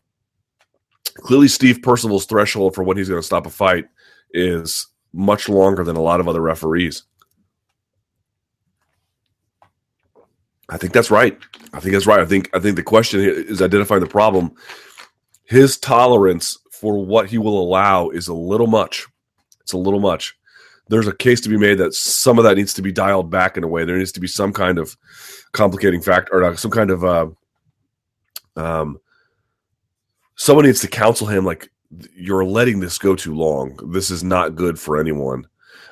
clearly Steve Perceval's threshold for when he's going to stop a fight is much longer than a lot of other referees. I think that's right. I think that's right. I think I think the question is identifying the problem. His tolerance for what he will allow is a little much. It's a little much. There's a case to be made that some of that needs to be dialed back in a way. There needs to be some kind of complicating factor or some kind of uh, um, someone needs to counsel him like you're letting this go too long. This is not good for anyone.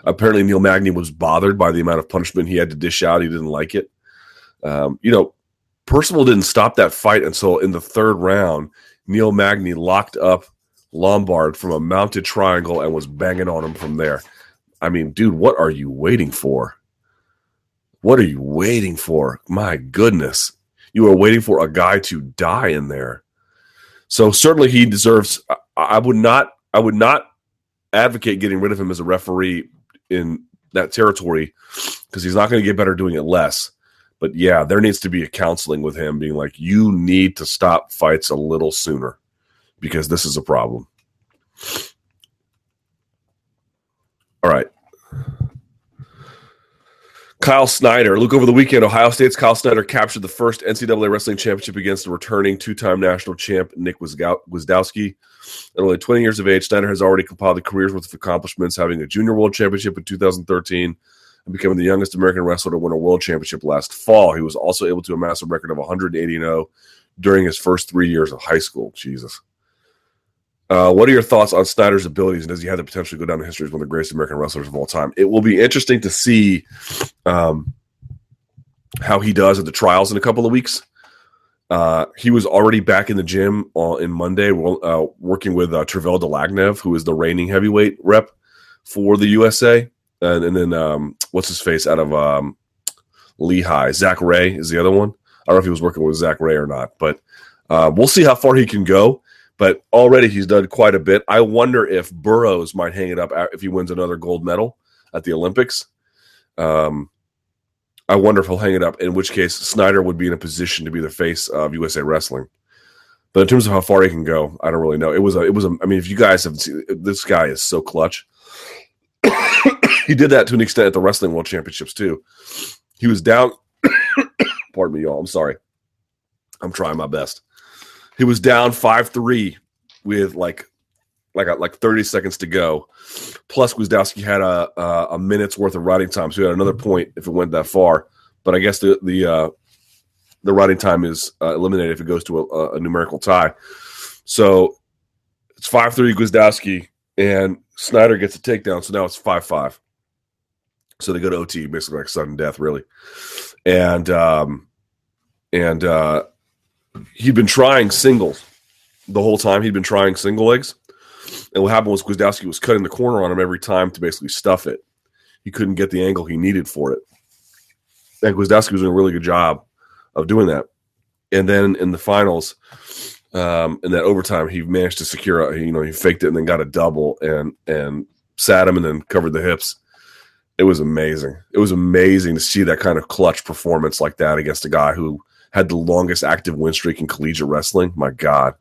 Apparently, Neil Magny was bothered by the amount of punishment he had to dish out. He didn't like it. Um, you know, Perceval didn't stop that fight until in the third round, Neil Magny locked up Lombard from a mounted triangle and was banging on him from there. I mean, dude, what are you waiting for? What are you waiting for? My goodness. You are waiting for a guy to die in there. So certainly he deserves I would not I would not advocate getting rid of him as a referee in that territory because he's not going to get better doing it less. But yeah, there needs to be a counseling with him being like, you need to stop fights a little sooner because this is a problem. All right. Kyle Snyder. Look over the weekend. Ohio State's Kyle Snyder captured the first NCAA wrestling championship against the returning two-time national champ Nick Gwiazdowski. At only 20 years of age, Snyder has already compiled a career's worth of accomplishments, having a junior world championship in 2013, and becoming the youngest American wrestler to win a world championship last fall. He was also able to amass a record of 180 0 during his first three years of high school. Jesus. Uh, what are your thoughts on Snyder's abilities, and does he have the potential to go down in history as one of the greatest American wrestlers of all time? It will be interesting to see um, how he does at the trials in a couple of weeks. Uh, he was already back in the gym on, in Monday, uh, working with uh, Tervel Dlagnev, who is the reigning heavyweight rep for the USA, and, and then um, what's his face out of um, Lehigh, Zach Rey is the other one. I don't know if he was working with Zach Rey or not, but uh, we'll see how far he can go. But already he's done quite a bit. I wonder if Burroughs might hang it up if he wins another gold medal at the Olympics. Um, I wonder if he'll hang it up. In which case, Snyder would be in a position to be the face of USA Wrestling. But in terms of how far he can go, I don't really know. It was a, it was a. I mean, if you guys have seen, this guy is so clutch. He did that to an extent at the Wrestling World Championships too. He was down. pardon me, y'all. I'm sorry. I'm trying my best. He was down five three with like like like 30 seconds to go. Plus, Gwiazdowski had a, a, a minute's worth of riding time, so he had another point if it went that far. But I guess the the uh, the riding time is uh, eliminated if it goes to a, a numerical tie. So it's five three Gwiazdowski, and Snyder gets a takedown. So now it's five five. So they go to OT, basically like sudden death, really. And um, and uh, he'd been trying singles the whole time. He'd been trying single legs and what happened was Gwiazdowski was cutting the corner on him every time to basically stuff it. He couldn't get the angle he needed for it. And Gwiazdowski was doing a really good job of doing that. And then in the finals, um, in that overtime, he managed to secure you know, he faked it and then got a double and and sat him and then covered the hips. It was amazing. It was amazing to see that kind of clutch performance like that against a guy who had the longest active win streak in collegiate wrestling. My God,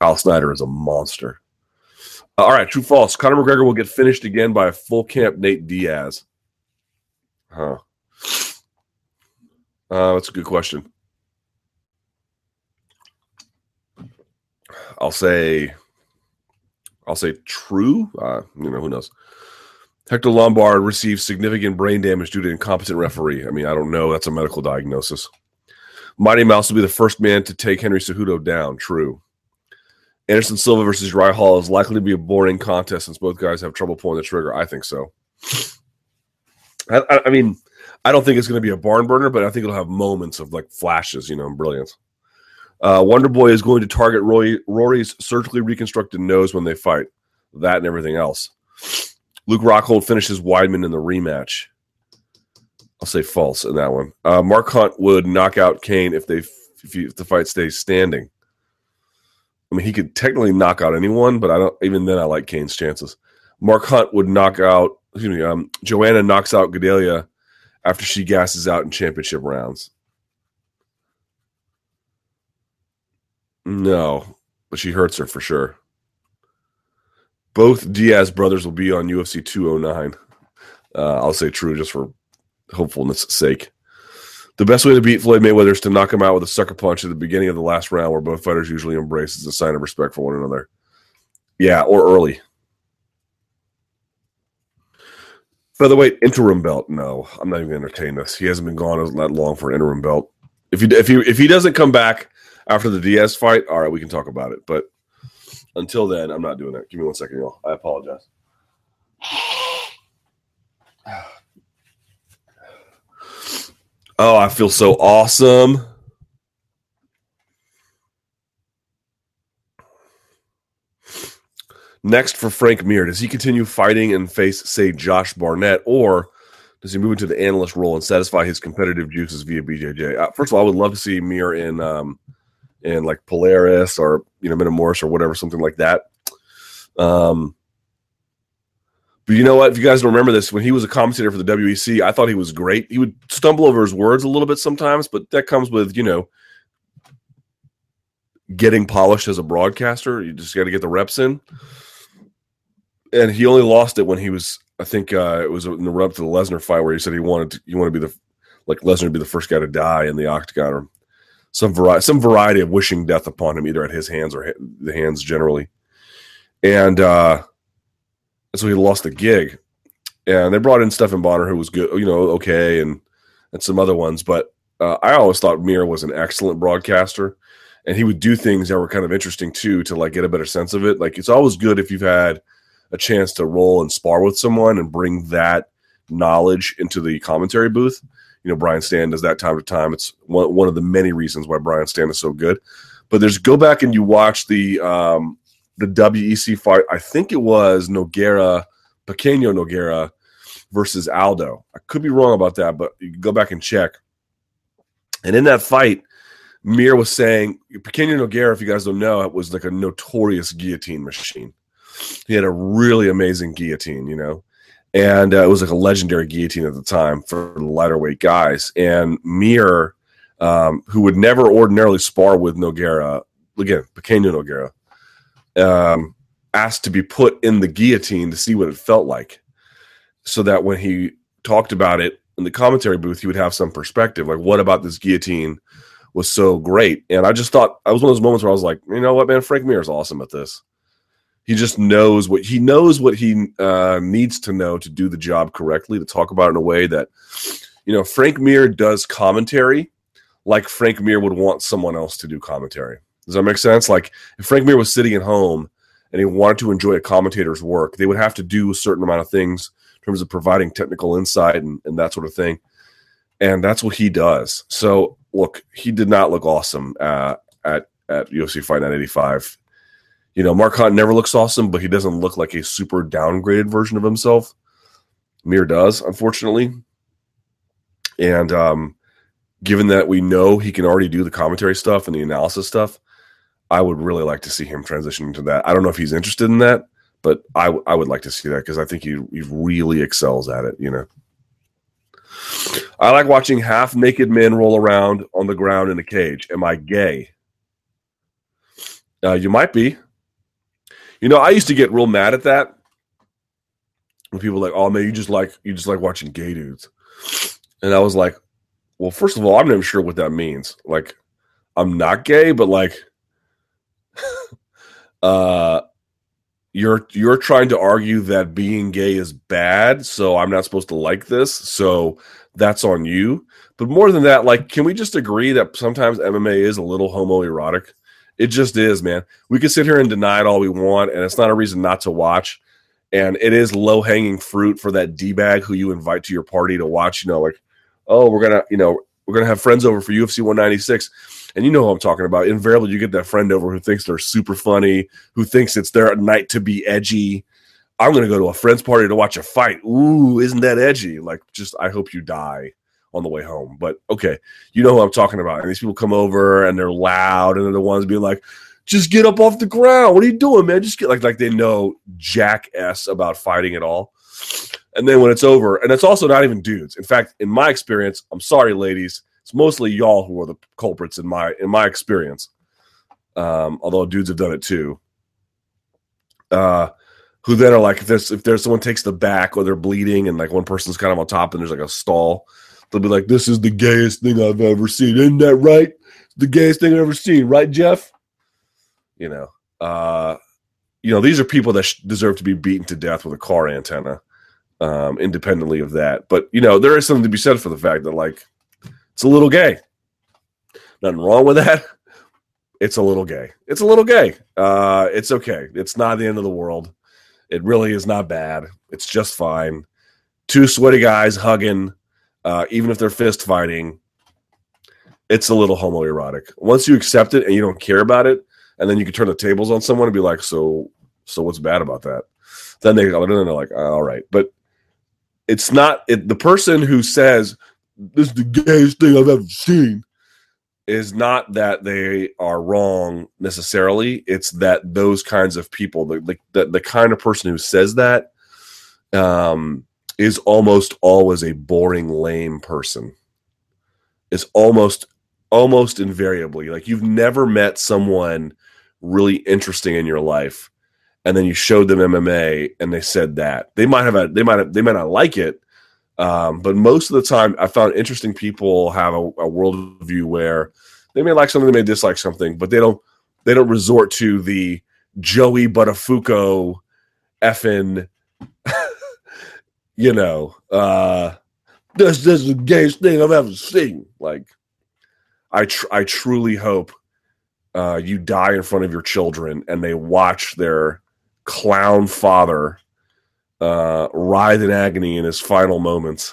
Kyle Snyder is a monster. Uh, all right, true false. Conor McGregor will get finished again by a full camp Nate Diaz. Huh. Uh, that's a good question. I'll say, I'll say true. Uh, you know, who knows? Hector Lombard received significant brain damage due to incompetent referee. I mean, I don't know. That's a medical diagnosis. Mighty Mouse will be the first man to take Henry Cejudo down. True. Anderson Silva versus Uriah Hall is likely to be a boring contest since both guys have trouble pulling the trigger. I think so. I, I mean, I don't think it's going to be a barn burner, but I think it'll have moments of like flashes, you know, and brilliance. Uh, Wonder Boy is going to target Roy, Rory's surgically reconstructed nose when they fight. That and everything else. Luke Rockhold finishes Weidman in the rematch. I'll say false in that one. Uh, Mark Hunt would knock out Cain if they if, if the fight stays standing. I mean, he could technically knock out anyone, but I don't. Even then, I like Cain's chances. Mark Hunt would knock out. Excuse me. Um, Joanna knocks out Gadelha after she gasses out in championship rounds. No, but she hurts her for sure. Both Diaz brothers will be on UFC 209. Uh, I'll say true just for hopefulness' sake. The best way to beat Floyd Mayweather is to knock him out with a sucker punch at the beginning of the last round, where both fighters usually embrace as a sign of respect for one another. Yeah, or early. Featherweight interim belt? No, I'm not even going to entertain this. He hasn't been gone that long for an interim belt. If he if he if he doesn't come back after the Diaz fight, all right, we can talk about it. But until then, I'm not doing that. Give me one second, y'all. I apologize. Oh, I feel so awesome. Next for Frank Mir, does he continue fighting and face, say, Josh Barnett, or does he move into the analyst role and satisfy his competitive juices via BJJ? Uh, first of all, I would love to see Mir in, um, in like Polaris or you know Metamoris or whatever, something like that. Um, but you know what? If you guys remember this, when he was a commentator for the WEC, I thought he was great. He would stumble over his words a little bit sometimes, but that comes with, you know, getting polished as a broadcaster. You just got to get the reps in. And he only lost it when he was, I think uh, it was in the run up to the Lesnar fight where he said he wanted to, you want to be the, like Lesnar to be the first guy to die in the octagon or some variety, some variety of wishing death upon him, either at his hands or the hands generally. And, uh, so he lost the gig. And they brought in Stephan Bonnar, who was good, you know, okay, and and some other ones. But uh, I always thought Mir was an excellent broadcaster, and he would do things that were kind of interesting too to like get a better sense of it. Like it's always good if you've had a chance to roll and spar with someone and bring that knowledge into the commentary booth. You know, Brian Stann does that time to time. It's one, one of the many reasons why Brian Stann is so good. But there's go back and you watch the um, the WEC fight. I think it was Nogueira, Pequeño Nogueira versus Aldo. I could be wrong about that, but you can go back and check. And in that fight, Mir was saying Pequeño Nogueira, if you guys don't know, it was like a notorious guillotine machine. He had a really amazing guillotine, you know, and uh, it was like a legendary guillotine at the time for the lighter weight guys. And Mir, um, who would never ordinarily spar with Nogueira, again, Pequeño Nogueira, um, asked to be put in the guillotine to see what it felt like, so that when he talked about it in the commentary booth, he would have some perspective. Like, what about this guillotine was so great? And I just thought I was one of those moments where I was like, you know what, man, Frank Mir is awesome at this. He just knows what he knows what he uh, needs to know to do the job correctly to talk about it in a way that, you know, Frank Mir does commentary like Frank Mir would want someone else to do commentary. Does that make sense? Like if Frank Mir was sitting at home and he wanted to enjoy a commentator's work, they would have to do a certain amount of things in terms of providing technical insight and, and that sort of thing. And that's what he does. So look, he did not look awesome uh, at at UFC Fight Night 85 you know, Mark Hunt never looks awesome, but he doesn't look like a super downgraded version of himself. Mir does, unfortunately. And um, given that we know he can already do the commentary stuff and the analysis stuff, I would really like to see him transitioning to that. I don't know if he's interested in that, but I, I would like to see that because I think he, he really excels at it, you know. I like watching half naked men roll around on the ground in a cage. Am I gay? Uh, you might be. You know, I used to get real mad at that when people were like, "Oh man, you just like you just like watching gay dudes," and I was like, "Well, first of all, I'm not sure what that means. Like, I'm not gay, but like, uh, you're you're trying to argue that being gay is bad, so I'm not supposed to like this. So that's on you. But more than that, like, can we just agree that sometimes MMA is a little homoerotic? It just is, man. We can sit here and deny it all we want, and it's not a reason not to watch. And it is low hanging fruit for that d bag who you invite to your party to watch. You know, like, oh, we're gonna, you know, we're gonna have friends over for UFC 196, and you know who I'm talking about. Invariably, you get that friend over who thinks they're super funny, who thinks it's their night to be edgy. I'm gonna go to a friend's party to watch a fight. Ooh, isn't that edgy? Like, just I hope you die on the way home. But okay, you know who I'm talking about. And these people come over and they're loud and they're the ones being like, just get up off the ground. What are you doing, man? Just get like like they know jack s about fighting at all. And then when it's over, and it's also not even dudes. In fact, in my experience, I'm sorry, ladies, it's mostly y'all who are the culprits in my in my experience. Um, although dudes have done it too. Uh, who then are like if there's if there's someone takes the back or they're bleeding and like one person's kind of on top and there's like a stall, They'll be like, "This is the gayest thing I've ever seen." Isn't that right? The gayest thing I've ever seen, right, Jeff? You know, uh, you know, these are people that sh- deserve to be beaten to death with a car antenna, um, independently of that. But you know, there is something to be said for the fact that like it's a little gay. Nothing wrong with that. It's a little gay. It's a little gay. Uh, it's okay. It's not the end of the world. It really is not bad. It's just fine. Two sweaty guys hugging uh, even if they're fist fighting, it's a little homoerotic. Once you accept it and you don't care about it, and then you can turn the tables on someone and be like, "So, so what's bad about that?" Then they go, they're like, all right." But it's not it, the person who says this is the gayest thing I've ever seen is not that they are wrong necessarily. It's that those kinds of people, the the, the kind of person who says that, um, is almost always a boring, lame person. Is almost almost invariably like you've never met someone really interesting in your life, and then you showed them MMA and they said that they might have a, they might have, they might not like it, um, but most of the time I found interesting people have a, a worldview where they may like something, they may dislike something, but they don't they don't resort to the Joey Buttafuoco effing you know, uh, this, this is the gayest thing I've ever seen. Like, I tr- I truly hope uh, you die in front of your children and they watch their clown father uh, writhe in agony in his final moments.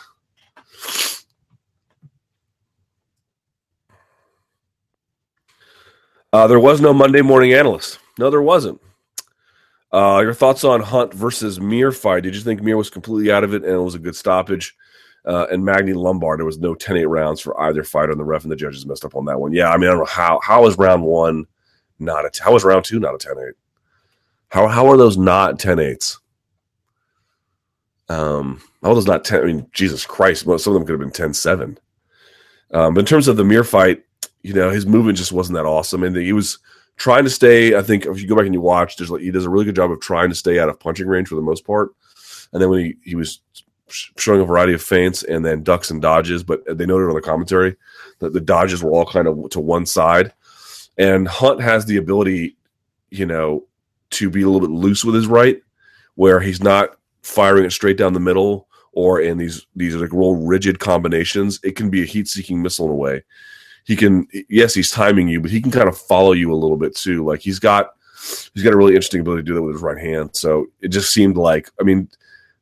Uh, there was no Monday morning analyst. No, there wasn't. Uh, your thoughts on Hunt versus Mir fight? Did you think Mir was completely out of it and it was a good stoppage? Uh, and Magny Lombard, there was no 10 8 rounds for either fighter, and the ref and the judges messed up on that one. Yeah, I mean, I don't know how. How was round one not a. How was round two not a 10 8? How, how are those not 10 8s? Um, how those not 10? I mean, Jesus Christ, most, some of them could have been 10 7. Um, but in terms of the Mir fight, you know, his movement just wasn't that awesome. And he was trying to stay, I think, if you go back and you watch, there's like, he does a really good job of trying to stay out of punching range for the most part. And then when he, he was showing a variety of feints and then ducks and dodges, but they noted on the commentary that the dodges were all kind of to one side. And Hunt has the ability, you know, to be a little bit loose with his right, where he's not firing it straight down the middle or in these these like real rigid combinations. It can be a heat seeking missile in a way. He can yes, he's timing you, but he can kind of follow you a little bit too. Like he's got he's got a really interesting ability to do that with his right hand. So it just seemed like I mean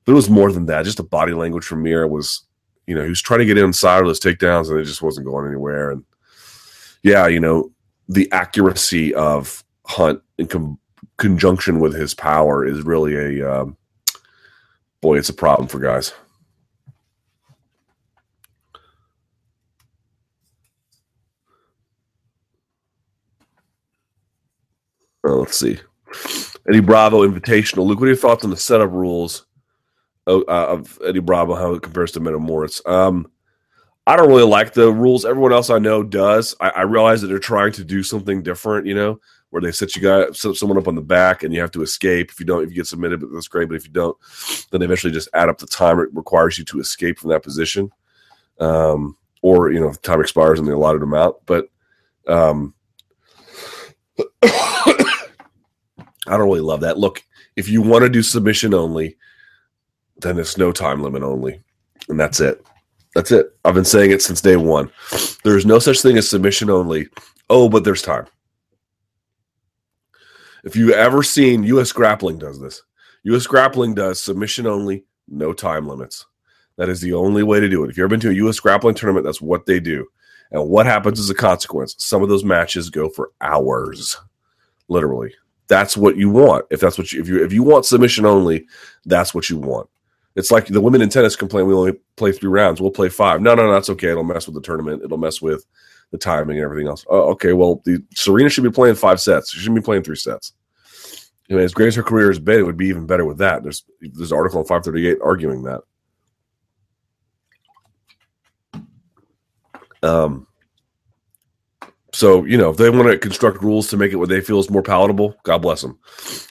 it was more than that. Just the body language from mira was, you know, he was trying to get inside of those takedowns and it just wasn't going anywhere. And yeah, you know, the accuracy of Hunt in com- conjunction with his power is really a um, boy. It's a problem for guys. Uh, let's see. Eddie Bravo Invitational. Luke, what are your thoughts on the setup rules uh, of Eddie Bravo, how it compares to Metamoris. Um, I don't really like the rules. Everyone else I know does. I, I, realize that they're trying to do something different, you know, where they set you guys set someone up on the back and you have to escape. If you don't, if you get submitted, but that's great. But if you don't, then they eventually just add up the time it requires you to escape from that position. Um, or you know, time expires and the allotted amount. But um, I don't really love that. Look, if you want to do submission only, then it's no time limit only. And that's it. That's it. I've been saying it since day one. There's no such thing as submission only. Oh, but there's time. If you ever seen US Grappling does this. US Grappling does submission only, no time limits. That is the only way to do it. If you've ever been to a US Grappling tournament, that's what they do. And what happens as a consequence? Some of those matches go for hours, literally. That's what you want. If that's what you if you if you want submission only, that's what you want. It's like the women in tennis complain we only play three rounds. We'll play five. No, no, no, that's okay. It'll mess with the tournament. It'll mess with the timing and everything else. Oh, okay. Well, the Serena should be playing five sets. She shouldn't be playing three sets. You know, as great as her career has been, it would be even better with that. There's there's an article on 538 arguing that. Um. So you know, if they want to construct rules to make it what they feel is more palatable, God bless them.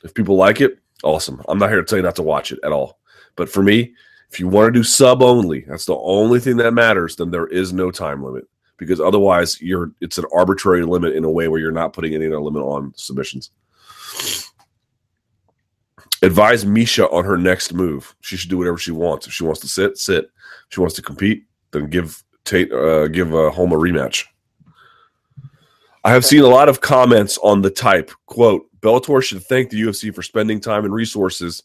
If people like it, awesome. I'm not here to tell you not to watch it at all. But for me, if you want to do sub only, that's the only thing that matters, then there is no time limit because otherwise you're it's an arbitrary limit in a way where you're not putting any other limit on submissions. Advise Miesha on her next move. She should do whatever she wants. If she wants to sit, sit. If she wants to compete, then give Tate uh, give uh, Holm a rematch. I have seen a lot of comments on the type quote Bellator should thank the UFC for spending time and resources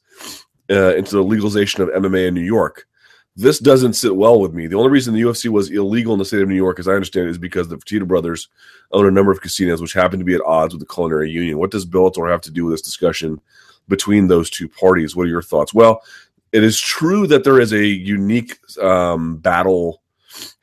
uh, into the legalization of MMA in New York. This doesn't sit well with me. The only reason the UFC was illegal in the state of New York, as I understand it, is because the Fertitta brothers own a number of casinos which happen to be at odds with the culinary union. What does Bellator have to do with this discussion between those two parties? What are your thoughts? Well, it is true that there is a unique um, battle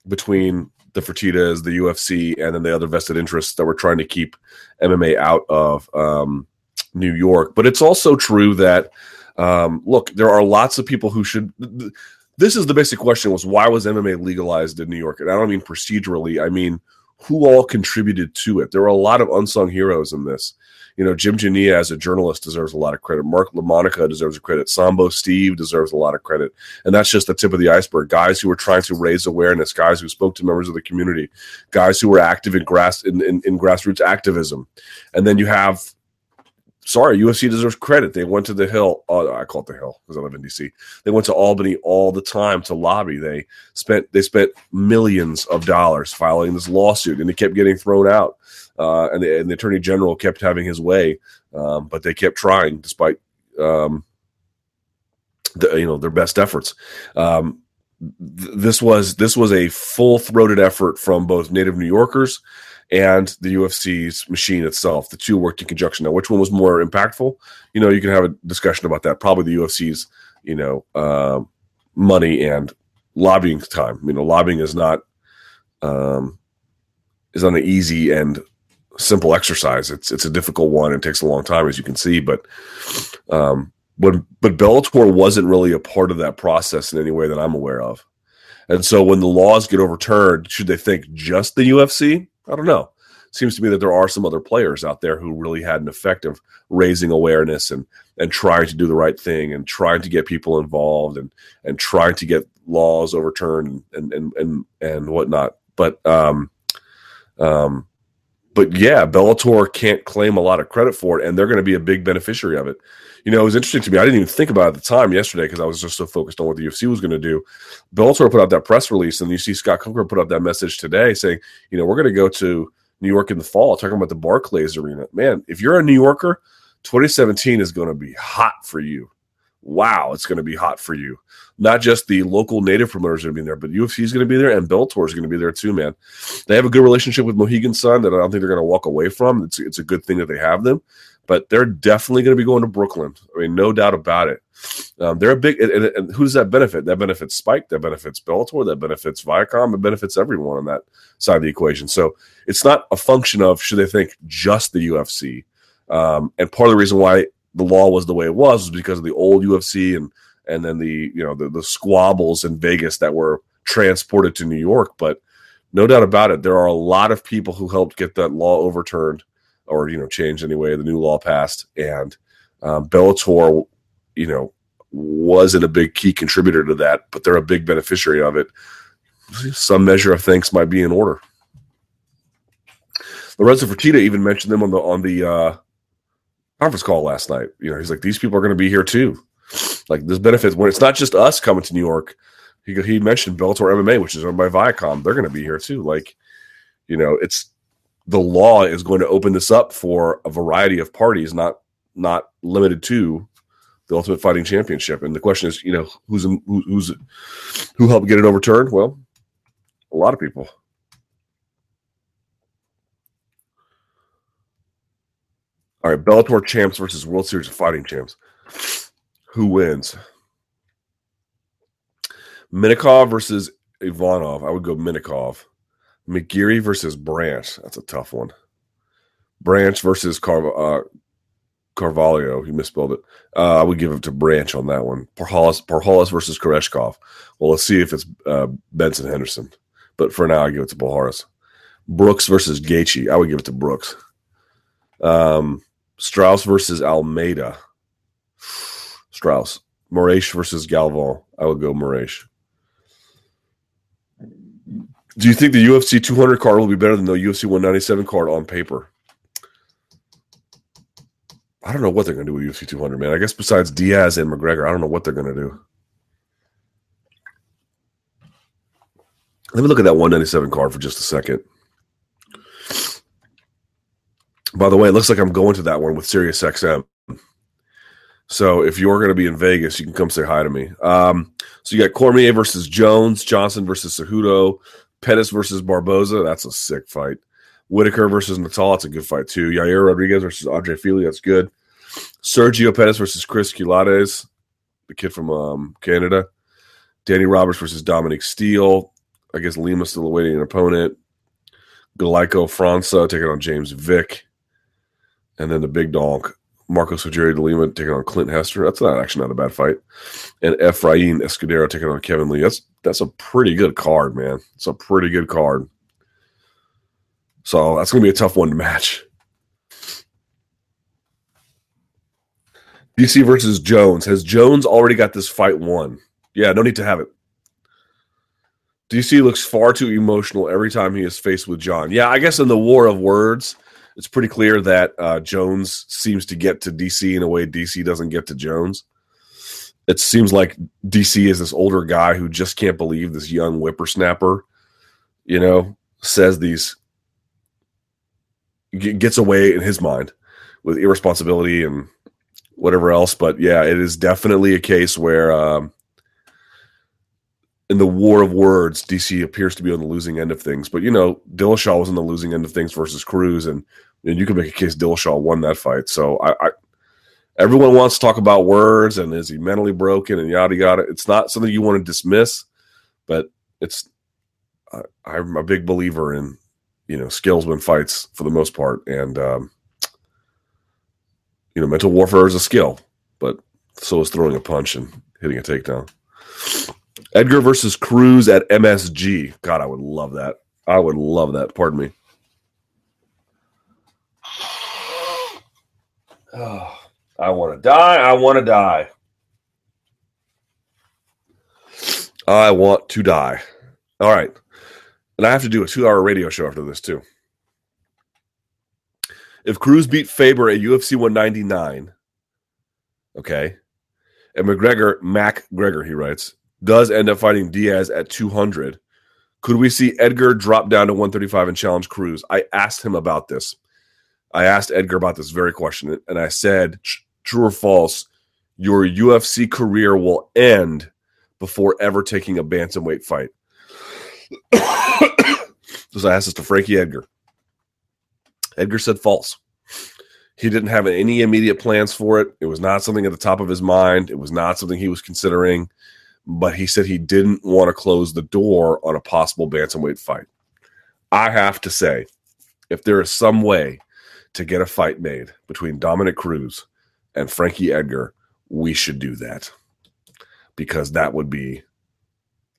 between the Fertittas, the UFC, and then the other vested interests that were trying to keep MMA out of um, New York. But it's also true that um, look, there are lots of people who should. This is the basic question: was why was MMA legalized in New York? And I don't mean procedurally. I mean who all contributed to it. There are a lot of unsung heroes in this. You know, Jim Genia as a journalist deserves a lot of credit. Mark LaMonica deserves a credit. Sambo Steve deserves a lot of credit. And that's just the tip of the iceberg. Guys who were trying to raise awareness, guys who spoke to members of the community, guys who were active in grass in, in, in grassroots activism. And then you have sorry, UFC deserves credit. They went to the Hill. Uh, I call it the Hill because I live in DC. They went to Albany all the time to lobby. They spent they spent millions of dollars filing this lawsuit, and it kept getting thrown out. Uh, and, the, and, the, attorney general kept having his way, um, but they kept trying despite um, the, you know their best efforts. Um, th- this was this was a full throated effort from both native New Yorkers and the UFC's machine itself. The two worked in conjunction. Now, which one was more impactful? You know, you can have a discussion about that. Probably the UFC's, you know, uh, money and lobbying time. You know, lobbying is not um, is not an easy and simple exercise. It's it's a difficult one. It takes a long time, as you can see. But um, when but Bellator wasn't really a part of that process in any way that I'm aware of. And so when the laws get overturned, should they think just the UFC? I don't know. Seems to me that there are some other players out there who really had an effect of raising awareness and and trying to do the right thing and trying to get people involved and and trying to get laws overturned and and and and whatnot. But um um but yeah, Bellator can't claim a lot of credit for it, and they're going to be a big beneficiary of it. You know, it was interesting to me. I didn't even think about it at the time yesterday because I was just so focused on what the UFC was going to do. Bellator put out that press release, and you see Scott Coker put out that message today saying, you know, we're going to go to New York in the fall, talking about the Barclays Arena. Man, if you're a New Yorker, 2017 is going to be hot for you. Wow, it's going to be hot for you not just the local native promoters are going to be there, but UFC is going to be there and Bellator is going to be there too, man. They have a good relationship with Mohegan Sun that I don't think they're going to walk away from. It's, it's a good thing that they have them, but they're definitely going to be going to Brooklyn. I mean, no doubt about it. Um, they're a big, and, and, and, who does that benefit? That benefits Spike, that benefits Bellator, that benefits Viacom, it benefits everyone on that side of the equation. So it's not a function of should they think just the UFC. Um, and part of the reason why the law was the way it was was because of the old UFC and and then the you know the, the squabbles in Vegas that were transported to New York. But no doubt about it, there are a lot of people who helped get that law overturned or you know changed anyway. The new law passed, and um, Bellator, you know, wasn't a big key contributor to that, but they're a big beneficiary of it. Some measure of thanks might be in order. Lorenzo Fertitta even mentioned them on the on the uh, conference call last night. You know, he's like, these people are going to be here too. Like this benefits when it's not just us coming to New York. He he mentioned Bellator MMA, which is owned by Viacom. They're going to be here too. Like, you know, it's the law is going to open this up for a variety of parties, not not limited to the Ultimate Fighting Championship. And the question is, you know, who's who, who's who helped get it overturned? Well, a lot of people. All right, Bellator champs versus World Series of Fighting champs. Who wins? Minakov versus Ivanov. I would go Minakov. McGeary versus Branch. That's a tough one. Branch versus Car- uh, Carvalho. He misspelled it. Uh, I would give it to Branch on that one. Palhares, versus Koreshkov. Well, let's see if it's uh, Benson Henderson. But for now, I give it to Palhares. Brooks versus Gaethje. I would give it to Brooks. Um, Straus versus Almeida. Straus. Moraes versus Galvão. I would go Moraes. Do you think the UFC 200 card will be better than the UFC 197 card on paper? I don't know what they're going to do with UFC 200, man. I guess besides Diaz and McGregor, I don't know what they're going to do. Let me look at that 197 card for just a second. By the way, it looks like I'm going to that one with SiriusXM. So if you're going to be in Vegas, you can come say hi to me. Um, so you got Cormier versus Jones, Johnson versus Cejudo, Pettis versus Barboza. That's a sick fight. Whittaker versus Natal. That's a good fight too. Yair Rodriguez versus Andre Fili. That's good. Sergio Pettis versus Chris Kelades, the kid from um, Canada. Danny Roberts versus Dominic Steele. I guess Lima still awaiting an opponent. Glaico França taking on James Vick. And then the big dog, Marcos Rogério de Lima taking on Clint Hester. That's not actually not a bad fight. And Efrain Escudero taking on Kevin Lee. That's that's a pretty good card, man. It's a pretty good card. So that's gonna be a tough one to match. DC versus Jones. Has Jones already got this fight won? Yeah, no need to have it. DC looks far too emotional every time he is faced with Jon. Yeah, I guess in the war of words, it's pretty clear that uh, Jones seems to get to DC in a way DC doesn't get to Jones. It seems like DC is this older guy who just can't believe this young whippersnapper, you know, says these gets away in his mind with irresponsibility and whatever else. But yeah, it is definitely a case where um, in the war of words, DC appears to be on the losing end of things. But you know, Dillashaw was on the losing end of things versus Cruz, and and you can make a case Dillashaw won that fight. So I, I everyone wants to talk about words and is he mentally broken and yada yada. It's not something you want to dismiss, but it's I, I'm a big believer in you know skills win fights for the most part, and um, you know mental warfare is a skill, but so is throwing a punch and hitting a takedown. Edgar versus Cruz at MSG. God, I would love that. I would love that. Pardon me. Oh, I want to die. I want to die. I want to die. All right. And I have to do a two hour radio show after this, too. If Cruz beat Faber at UFC 199, okay, and McGregor, Mac Gregor, he writes, does end up fighting Diaz at 200, could we see Edgar drop down to 135 and challenge Cruz? I asked him about this. I asked Edgar about this very question, and I said, true or false, your UFC career will end before ever taking a bantamweight fight. so I asked this to Frankie Edgar. Edgar said false. He didn't have any immediate plans for it. It was not something at the top of his mind. It was not something he was considering but he said he didn't want to close the door on a possible bantamweight fight. I have to say, if there is some way to get a fight made between Dominick Cruz and Frankie Edgar, we should do that because that would be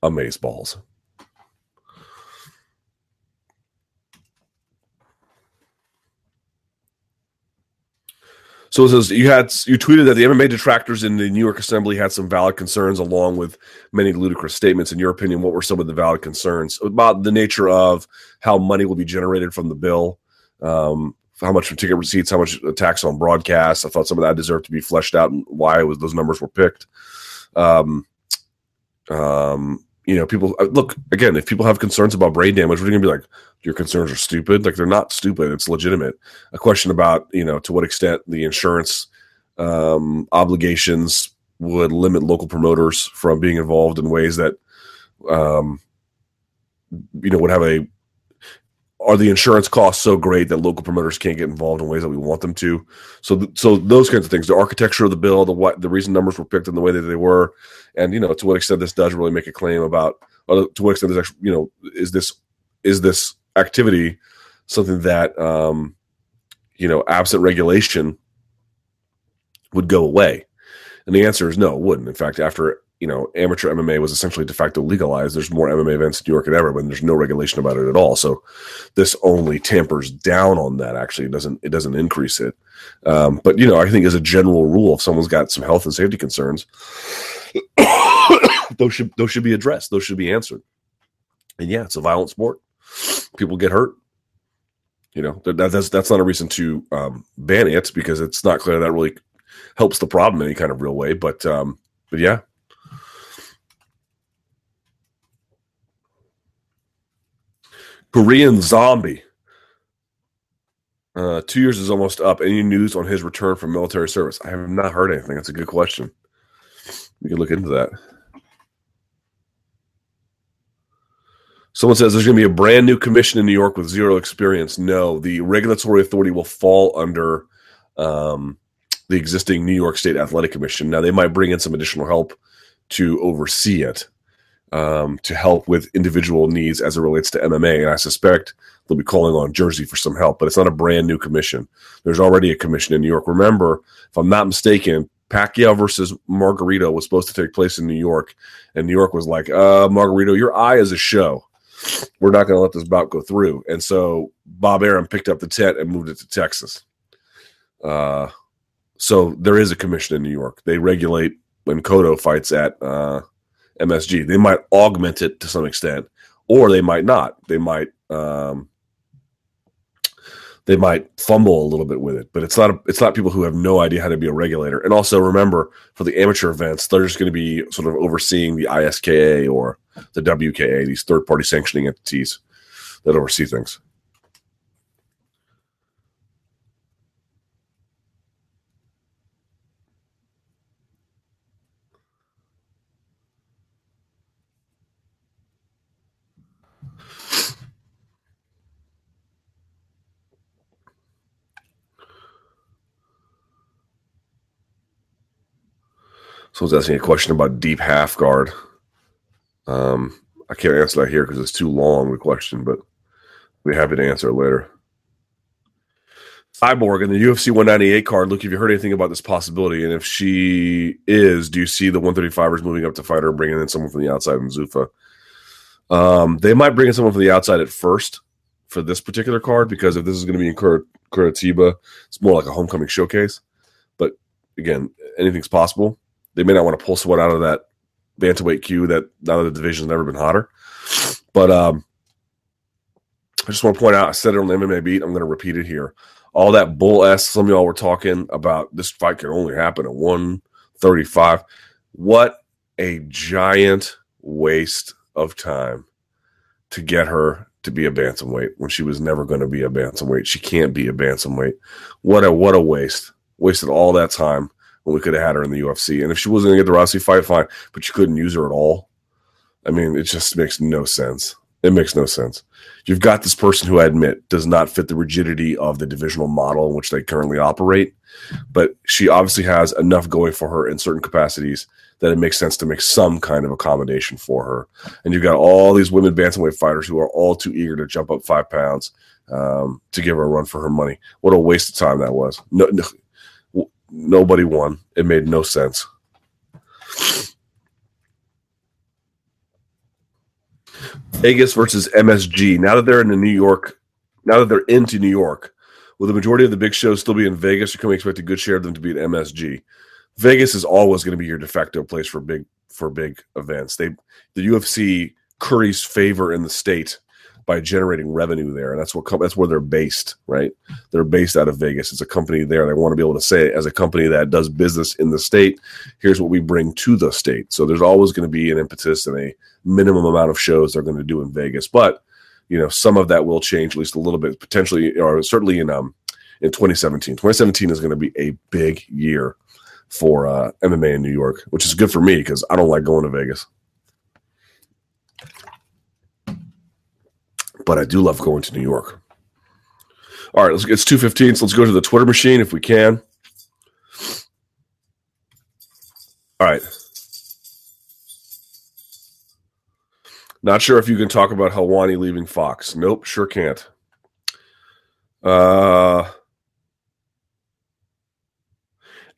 amaze balls. So it says you had you tweeted that the MMA detractors in the New York Assembly had some valid concerns, along with many ludicrous statements. In your opinion, what were some of the valid concerns about the nature of how money will be generated from the bill? Um, how much from ticket receipts, how much tax on broadcast? I thought some of that deserved to be fleshed out and why was those numbers were picked. Um, um, you know, people uh, look again. If people have concerns about brain damage, we're going to be like, your concerns are stupid. Like they're not stupid. It's legitimate. A question about you know to what extent the insurance um, obligations would limit local promoters from being involved in ways that um, you know would have a are the insurance costs so great that local promoters can't get involved in ways that we want them to? So, th- so those kinds of things, the architecture of the bill, the what, the reason numbers were picked in the way that they were, and you know, to what extent this does really make a claim about, to what extent this actually, you know, is this is this activity something that, um, you know, absent regulation would go away? And the answer is no, it wouldn't. In fact, after you know, amateur MMA was essentially de facto legalized. There's more MMA events in New York than ever, but there's no regulation about it at all. So this only tampers down on that. Actually, it doesn't it doesn't increase it. Um, but you know, I think as a general rule, if someone's got some health and safety concerns, those should those should be addressed. Those should be answered. And yeah, it's a violent sport. People get hurt. You know, that, that's that's not a reason to um, ban it because it's not clear that really helps the problem in any kind of real way. But um, but yeah, Korean Zombie. Uh, two years is almost up. Any news on his return from military service? I have not heard anything. That's a good question. We can look into that. Someone says there's going to be a brand new commission in New York with zero experience. No, the regulatory authority will fall under um, the existing New York State Athletic Commission. Now, they might bring in some additional help to oversee it, um, to help with individual needs as it relates to MMA. And I suspect they'll be calling on Jersey for some help, but it's not a brand new commission. There's already a commission in New York. Remember, if I'm not mistaken, Pacquiao versus Margarito was supposed to take place in New York, and New York was like, uh, Margarito, your eye is a show. We're not going to let this bout go through. And so Bob Arum picked up the tent and moved it to Texas. Uh, so there is a commission in New York. They regulate when Cotto fights at uh, MSG. They might augment it to some extent, or they might not. They might um, they might fumble a little bit with it, but it's not a, it's not people who have no idea how to be a regulator. And also remember, for the amateur events, they're just going to be sort of overseeing the ISKA or the WKA, these third party sanctioning entities that oversee things. Someone's asking a question about deep half guard. Um, I can't answer that here because it's too long the question, but we're happy to answer it later. Cyborg in the UFC 198 card. Look, have you heard anything about this possibility? And if she is, do you see the 135ers moving up to fight her bringing in someone from the outside in Zuffa? Um, they might bring in someone from the outside at first for this particular card because if this is going to be in Cur- Curitiba, it's more like a homecoming showcase. But again, anything's possible they may not want to pull someone out of that bantamweight queue that now that the division's never been hotter. But um, I just want to point out, I said it on the MMA beat. I'm going to repeat it here. All that bull ass some of y'all were talking about this fight can only happen at 135. What a giant waste of time to get her to be a bantamweight when she was never going to be a bantamweight. She can't be a bantamweight. What a what a waste. Wasted all that time when we could have had her in the UFC. And if she wasn't going to get the Rousey fight, fine, but you couldn't use her at all. I mean, it just makes no sense. It makes no sense. You've got this person who I admit does not fit the rigidity of the divisional model in which they currently operate, but she obviously has enough going for her in certain capacities that it makes sense to make some kind of accommodation for her. And you've got all these women bantamweight fighters who are all too eager to jump up five pounds um, to give her a run for her money. What a waste of time that was. No, no nobody won. It made no sense. Vegas versus MSG. Now that they're in the New York, now that they're into New York, will the majority of the big shows still be in Vegas, or can we expect a good share of them to be at MSG? Vegas is always going to be your de facto place for big for big events. They the UFC curries favor in the state by generating revenue there, and that's what that's where they're based, right? They're based out of Vegas. It's a company there. They want to be able to say, as a company that does business in the state, here's what we bring to the state. So there's always going to be an impetus and a minimum amount of shows they're going to do in Vegas, but you know some of that will change at least a little bit, potentially, or certainly in um in 2017. 2017 is going to be a big year for uh, MMA in New York, which is good for me because I don't like going to Vegas. But I do love going to New York. All right, let's, it's two fifteen. So let's go to the Twitter machine if we can. All right. Not sure if you can talk about Helwani leaving Fox. Nope, sure can't. Uh,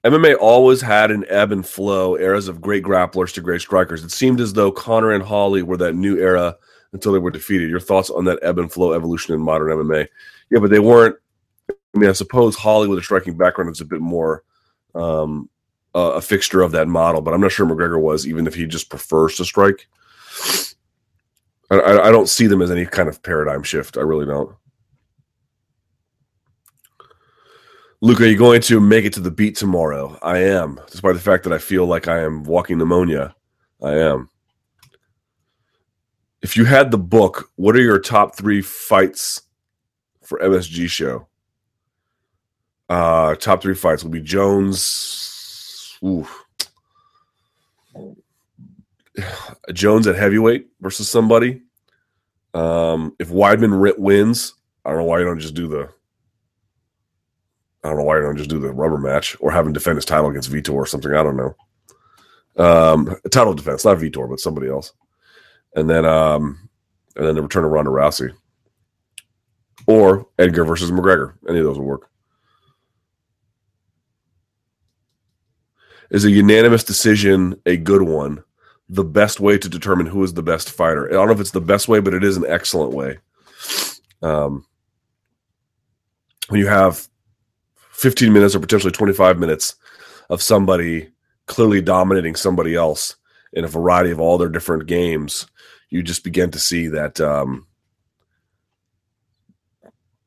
MMA always had an ebb and flow, eras of great grapplers to great strikers. It seemed as though Conor and Holly were that new era until they were defeated. Your thoughts on that ebb and flow evolution in modern MMA? Yeah, but they weren't. I mean, I suppose Holly with a striking background is a bit more um, uh, a fixture of that model, but I'm not sure McGregor was, even if he just prefers to strike. I, I don't see them as any kind of paradigm shift. I really don't. Luke, are you going to make it to the beat tomorrow? I am, despite the fact that I feel like I am walking pneumonia. I am if you had the book, what are your top three fights for MSG show? Uh, top three fights will be Jones. Ooh. Jones at heavyweight versus somebody. Um, if Weidman wins, I don't know why you don't just do the. I don't know why you don't just do the rubber match or have him defend his title against Vitor or something. I don't know. Um, title defense, not Vitor, but somebody else and then um, and then the return of Ronda Rousey, or Edgar versus McGregor. Any of those will work. Is a unanimous decision a good one? The best way to determine who is the best fighter. I don't know if it's the best way, but it is an excellent way. Um, when you have 15 minutes or potentially 25 minutes of somebody clearly dominating somebody else in a variety of all their different games, you just begin to see that um,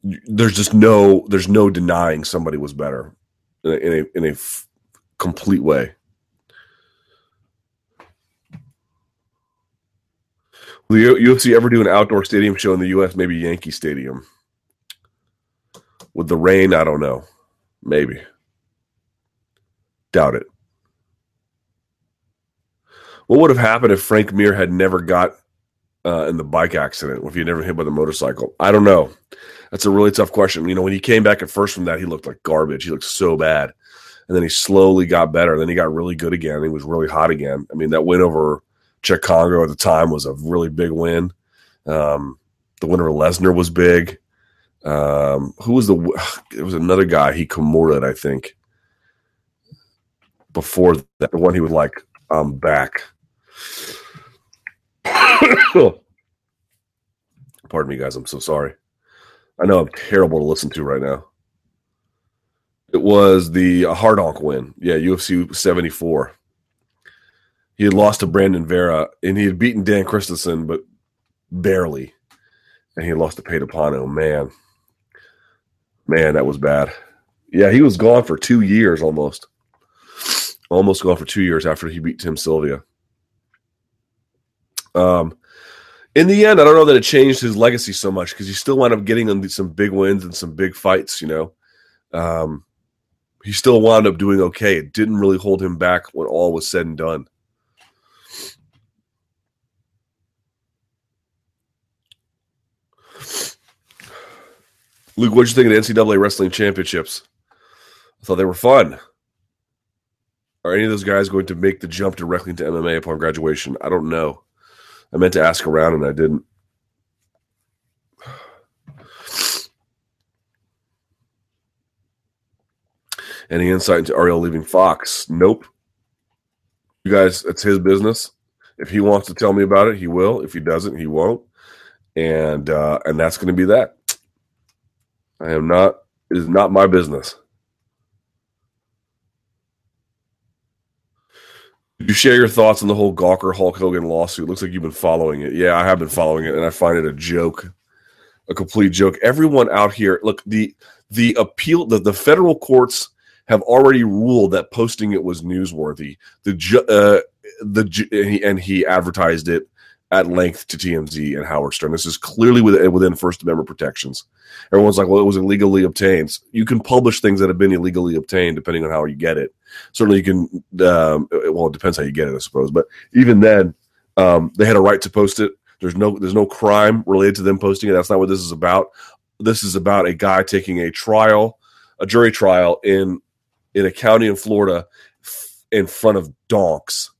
there's just no there's no denying somebody was better in a, in a, in a f- complete way. Will the UFC ever do an outdoor stadium show in the U.S.? Maybe Yankee Stadium. With the rain, I don't know. Maybe. Doubt it. What would have happened if Frank Mir had never got uh, in the bike accident? If he never hit by the motorcycle? I don't know. That's a really tough question. You know, when he came back at first from that, he looked like garbage. He looked so bad. And then he slowly got better. Then he got really good again. He was really hot again. I mean, that win over Cheick Kongo at the time was a really big win. Um, the win over Lesnar was big. Um, who was the? It was another guy. He Kimura, I think. Before that, the one he was like, "I'm back." Pardon me, guys. I'm so sorry. I know I'm terrible to listen to right now. It was the Hardonk win. Yeah, UFC 74. He had lost to Brandon Vera, and he had beaten Dan Christison, but barely. And he lost to Pano. Man, man, that was bad. Yeah, he was gone for two years almost. Almost gone for two years after he beat Tim Sylvia. Um, in the end, I don't know that it changed his legacy so much because he still wound up getting some big wins and some big fights. You know, um, he still wound up doing okay. It didn't really hold him back when all was said and done. Luke, what'd you think of the NCAA wrestling championships? I thought they were fun. Are any of those guys going to make the jump directly into MMA upon graduation? I don't know. I meant to ask around and I didn't. Any insight into Ariel leaving Fox? Nope. You guys, it's his business. If he wants to tell me about it, he will. If he doesn't, he won't. And uh, and that's going to be that. I am not. It is not my business. You share your thoughts on the whole Gawker Hulk Hogan lawsuit? Looks like you've been following it. Yeah, I have been following it, and I find it a joke, a complete joke. Everyone out here, look the the appeal, the, the federal courts have already ruled that posting it was newsworthy. The ju- uh, the ju and he advertised it at length to TMZ and Howard Stern. This is clearly within, within First Amendment protections. Everyone's like, well, it was illegally obtained. You can publish things that have been illegally obtained depending on how you get it. Certainly, you can. Um, well, it depends how you get it, I suppose. But even then, um, they had a right to post it. There's no there's no crime related to them posting it. That's not what this is about. This is about a guy taking a trial, a jury trial in in a county in Florida in front of donks.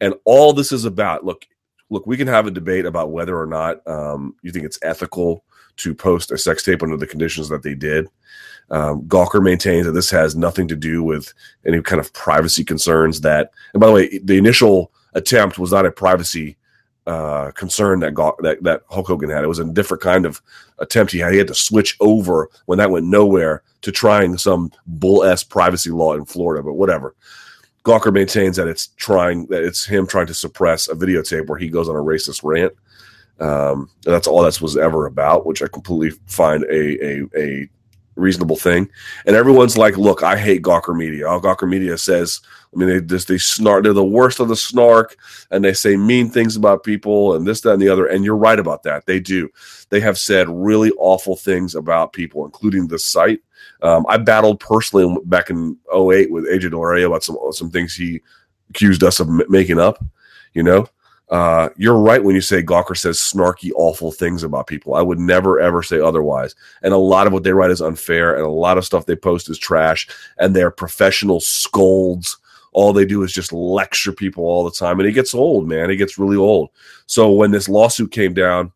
And all this is about, look, look, we can have a debate about whether or not um, you think it's ethical to post a sex tape under the conditions that they did. Um, Gawker maintains that this has nothing to do with any kind of privacy concerns. That, and by the way, the initial attempt was not a privacy uh, concern that, Gaw- that that Hulk Hogan had. It was a different kind of attempt he had. He had to switch over when that went nowhere to trying some bull s privacy law in Florida. But whatever. Gawker maintains that it's trying that it's him trying to suppress a videotape where he goes on a racist rant. Um, that's all that was ever about, which I completely find a, a, a reasonable thing. And everyone's like, "Look, I hate Gawker Media." All Gawker Media says, I mean, they just they snark. They're the worst of the snark, and they say mean things about people, and this, that, and the other. And you're right about that. They do. They have said really awful things about people, including the site. Um, I battled personally back in 08 with AJ Daulerio about some some things he accused us of m- making up. You know, uh, you're right when you say Gawker says snarky, awful things about people. I would never ever say otherwise. And a lot of what they write is unfair, and a lot of stuff they post is trash. And they're professional scolds. All they do is just lecture people all the time, and it gets old, man. It gets really old. So when this lawsuit came down,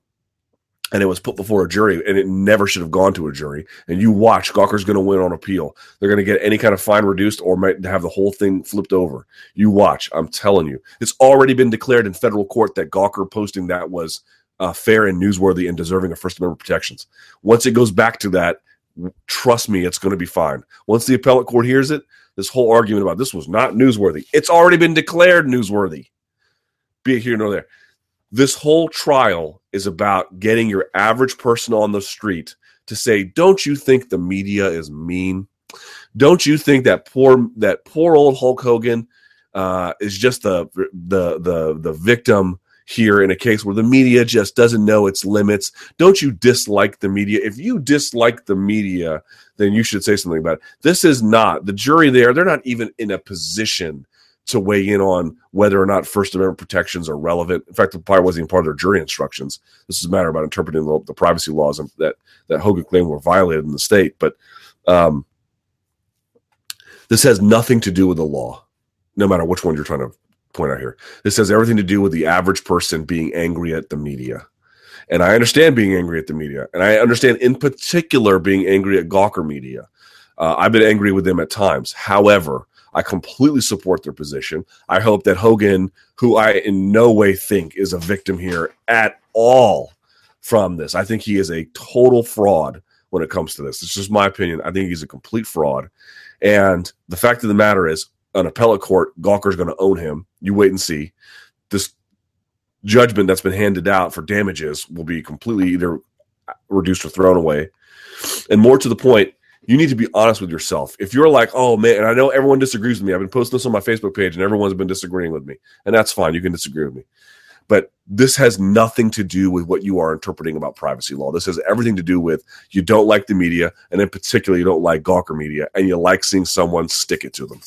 and it was put before a jury, and it never should have gone to a jury. And you watch, Gawker's going to win on appeal. They're going to get any kind of fine reduced or might have the whole thing flipped over. You watch. I'm telling you, it's already been declared in federal court that Gawker posting that was uh, fair and newsworthy and deserving of First Amendment protections. Once it goes back to that, trust me, it's going to be fine. Once the appellate court hears it, this whole argument about this was not newsworthy, it's already been declared newsworthy. Be it here nor there this whole trial is about getting your average person on the street to say, "Don't you think the media is mean? Don't you think that poor that poor old Hulk Hogan uh, is just the the the the victim?" here in a case where the media just doesn't know its limits. Don't you dislike the media? If you dislike the media, then you should say something about it. This is not the jury there, they're not even in a position to weigh in on whether or not First Amendment protections are relevant. In fact, it probably wasn't even part of their jury instructions. This is a matter about interpreting the, the privacy laws that that Hogan claimed were violated in the state. But um, this has nothing to do with the law, no matter which one you're trying to point out here. This has everything to do with the average person being angry at the media. And I understand being angry at the media. And I understand, in particular, being angry at Gawker Media. Uh, I've been angry with them at times. However, I completely support their position. I hope that Hogan, who I in no way think is a victim here at all from this, I think he is a total fraud when it comes to this. It's just my opinion. I think he's a complete fraud. And the fact of the matter is, an appellate court, Gawker's going to own him. You wait and see. This judgment that's been handed out for damages will be completely either reduced or thrown away. And more to the point, you need to be honest with yourself. If you're like, oh man, and I know everyone disagrees with me. I've been posting this on my Facebook page and everyone's been disagreeing with me. And that's fine. You can disagree with me. But this has nothing to do with what you are interpreting about privacy law. This has everything to do with you don't like the media, and in particular, you don't like Gawker media, and you like seeing someone stick it to them.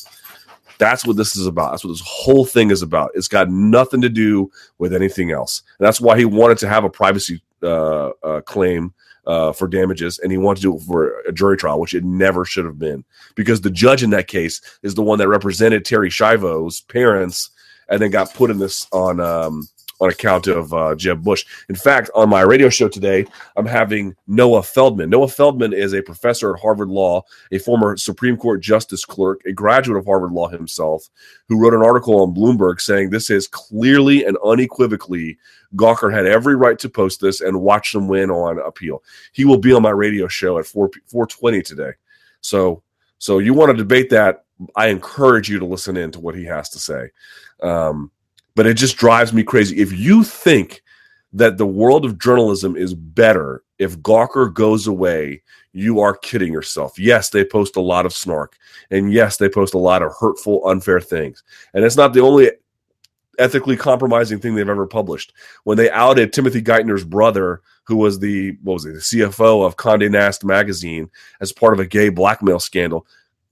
That's what this is about. That's what this whole thing is about. It's got nothing to do with anything else. And that's why he wanted to have a privacy uh, uh, claim uh, for damages, and he wanted to do it for a jury trial, which it never should have been, because the judge in that case is the one that represented Terri Schiavo's parents, and then got put in this on um, on account of uh, Jeb Bush. In fact, on my radio show today, I'm having Noah Feldman. Noah Feldman is a professor at Harvard Law, a former Supreme Court justice clerk, a graduate of Harvard Law himself, who wrote an article on Bloomberg saying this is clearly and unequivocally Gawker had every right to post this and watch them win on appeal. He will be on my radio show at 4 420 today. So so you want to debate that, I encourage you to listen in to what he has to say. Um, but it just drives me crazy. If you think that the world of journalism is better if Gawker goes away, you are kidding yourself. Yes, they post a lot of snark, and yes, they post a lot of hurtful, unfair things. And it's not the only ethically compromising thing they've ever published. When they outed Timothy Geithner's brother, who was the what was it, the CFO of Condé Nast magazine, as part of a gay blackmail scandal,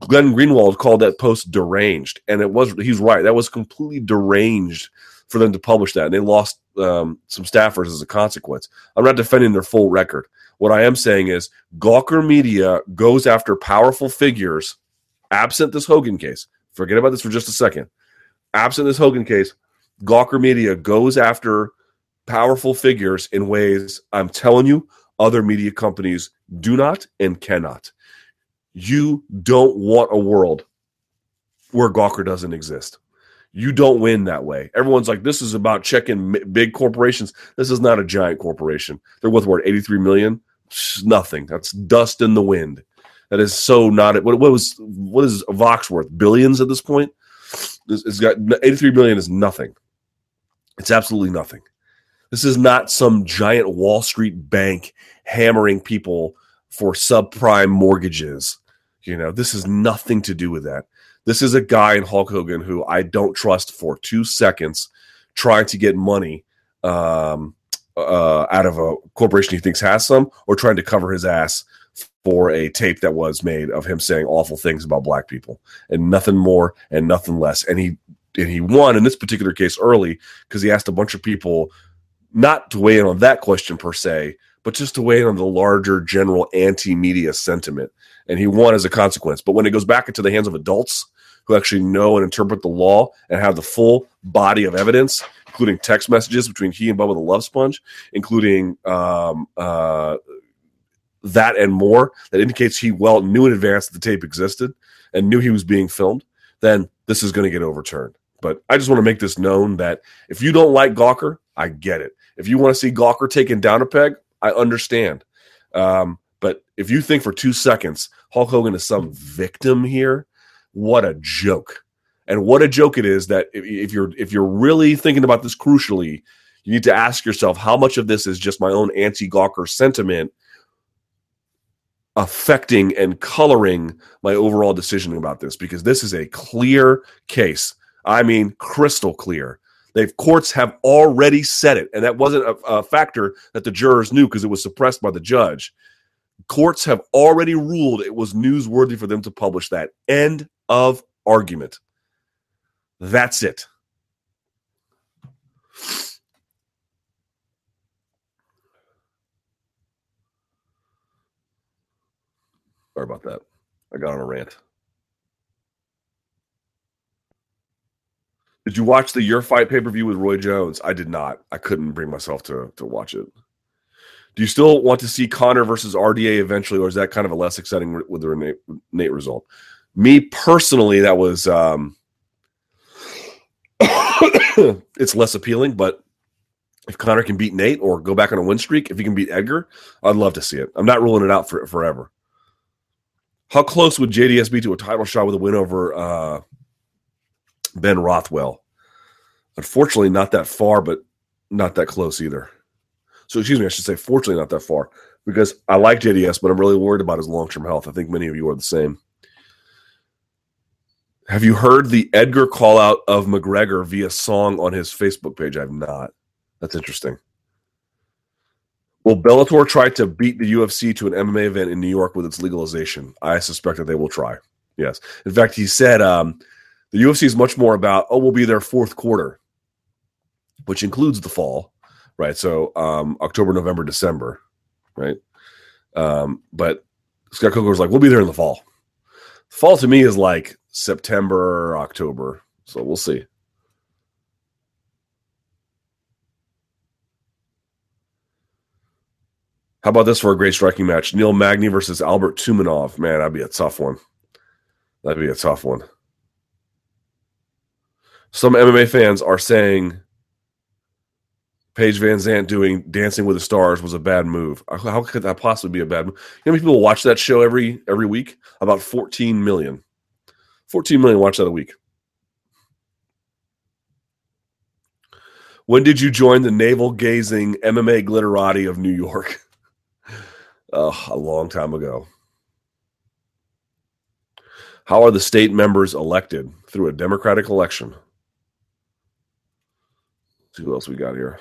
Glenn Greenwald called that post deranged, and it was he's right. That was completely deranged for them to publish that, and they lost um, some staffers as a consequence. I'm not defending their full record. What I am saying is Gawker Media goes after powerful figures, absent this Hogan case. Forget about this for just a second. Absent this Hogan case, Gawker Media goes after powerful figures in ways I'm telling you other media companies do not and cannot. You don't want a world where Gawker doesn't exist. You don't win that way. Everyone's like, this is about checking big corporations. This is not a giant corporation. They're worth what, 83 million? Nothing. That's dust in the wind. That is so not it. What, what was what is Vox worth? Billions at this point? It's got 83 million is nothing. It's absolutely nothing. This is not some giant Wall Street bank hammering people for subprime mortgages. You know, this has nothing to do with that. This is a guy in Hulk Hogan who I don't trust for two seconds trying to get money um, uh, out of a corporation he thinks has some or trying to cover his ass for a tape that was made of him saying awful things about black people and nothing more and nothing less. And he and he won in this particular case early because he asked a bunch of people not to weigh in on that question per se, but just to weigh in on the larger general anti-media sentiment. And he won as a consequence. But when it goes back into the hands of adults who actually know and interpret the law and have the full body of evidence, including text messages between he and Bubba the Love Sponge, including um, uh, that and more, that indicates he well knew in advance that the tape existed and knew he was being filmed, then this is going to get overturned. But I just want to make this known that if you don't like Gawker, I get it. If you want to see Gawker taken down a peg, I understand. Um, but if you think for two seconds Hulk Hogan is some victim here, what a joke! And what a joke it is that if, you're if you're really thinking about this crucially, you need to ask yourself how much of this is just my own anti-Gawker sentiment affecting and coloring my overall decision about this because this is a clear case. I mean, crystal clear. They've courts have already said it, and that wasn't a, a factor that the jurors knew because it was suppressed by the judge. Courts have already ruled it was newsworthy for them to publish that. End of argument. That's it. Sorry about that. I got on a rant. Did you watch the Your Fight pay per view with Roy Jones? I did not. I couldn't bring myself to to watch it. Do you still want to see Conor versus RDA eventually, or is that kind of a less exciting with the Nate, Nate result? Me personally, that was um, it's less appealing. But if Conor can beat Nate or go back on a win streak, if he can beat Edgar, I'd love to see it. I'm not ruling it out for forever. How close would JDS be to a title shot with a win over uh, Ben Rothwell? Unfortunately, not that far, but not that close either. So, excuse me, I should say, fortunately, not that far because I like JDS, but I'm really worried about his long term health. I think many of you are the same. Have you heard the Edgar call out of McGregor via song on his Facebook page? I've not. That's interesting. Will Bellator try to beat the UFC to an MMA event in New York with its legalization? I suspect that they will try. Yes. In fact, he said um, the UFC is much more about, oh, we'll be there fourth quarter, which includes the fall right? So um, October, November, December, right? Um, but Scott Coker was like, we'll be there in the fall. Fall to me is like September, October. So we'll see. How about this for a great striking match? Neil Magny versus Albert Tumenov. Man, that'd be a tough one. That'd be a tough one. Some MMA fans are saying Paige VanZant doing Dancing with the Stars was a bad move. Uh, how could that possibly be a bad move? You know how many people watch that show every every week? About 14 million. 14 million watch that a week. When did you join the navel gazing MMA glitterati of New York? oh, a long time ago. How are the state members elected? Through a democratic election. Let's see what else we got here.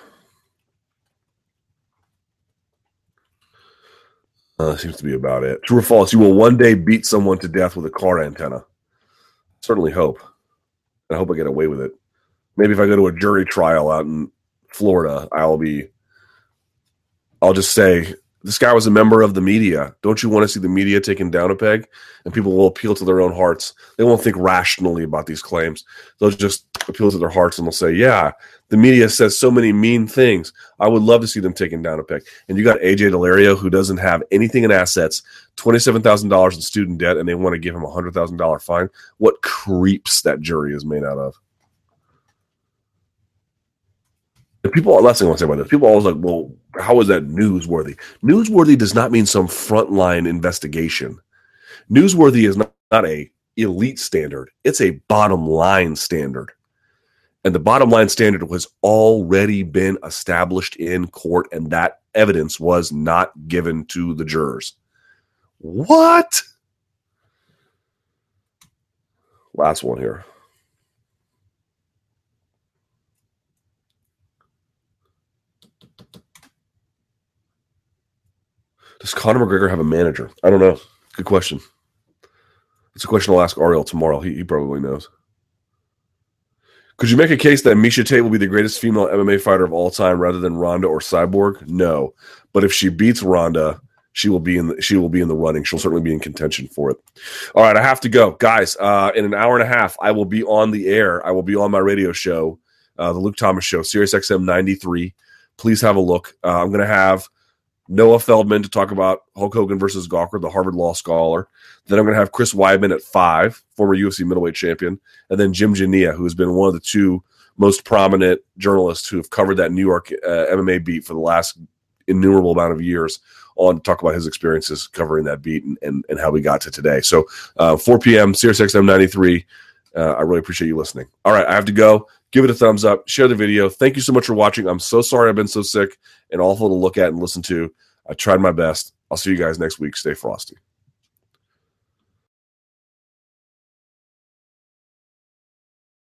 Uh, seems to be about it. True or false? You will one day beat someone to death with a car antenna. Certainly hope. I hope I get away with it. Maybe if I go to a jury trial out in Florida, I'll be. I'll just say this guy was a member of the media. Don't you want to see the media taken down a peg? And people will appeal to their own hearts. They won't think rationally about these claims. They'll just appeal to their hearts and they'll say, Yeah, the media says so many mean things. I would love to see them taken down a peg. And you got AJ Daulerio, who doesn't have anything in assets, $27,000 in student debt, and they want to give him a $100,000 fine. What creeps that jury is made out of? The people, last thing I want to say about this, people always like, well, how is that newsworthy? Newsworthy does not mean some frontline investigation. Newsworthy is not, not a elite standard; it's a bottom line standard, and the bottom line standard has already been established in court, and that evidence was not given to the jurors. What? Last one here. Does Conor McGregor have a manager? I don't know. Good question. It's a question I'll ask Ariel tomorrow. He, he probably knows. Could you make a case that Miesha Tate will be the greatest female MMA fighter of all time rather than Ronda or Cyborg? No, but if she beats Ronda, she will be in the, she will be in the running. She'll certainly be in contention for it. All right, I have to go, guys. Uh, in an hour and a half, I will be on the air. I will be on my radio show, uh, the Luke Thomas Show, Sirius XM ninety three. Please have a look. Uh, I'm going to have Noah Feldman to talk about Hulk Hogan versus Gawker, the Harvard Law Scholar. Then I'm going to have Chris Weidman at five, former UFC middleweight champion, and then Jim Genia, who has been one of the two most prominent journalists who have covered that New York uh, MMA beat for the last innumerable amount of years on to talk about his experiences covering that beat and, and, and how we got to today. So uh, 4 p.m. Sirius XM 93. Uh, I really appreciate you listening. All right, I have to go. Give it a thumbs up, share the video. Thank you so much for watching. I'm so sorry I've been so sick and awful to look at and listen to. I tried my best. I'll see you guys next week. Stay frosty.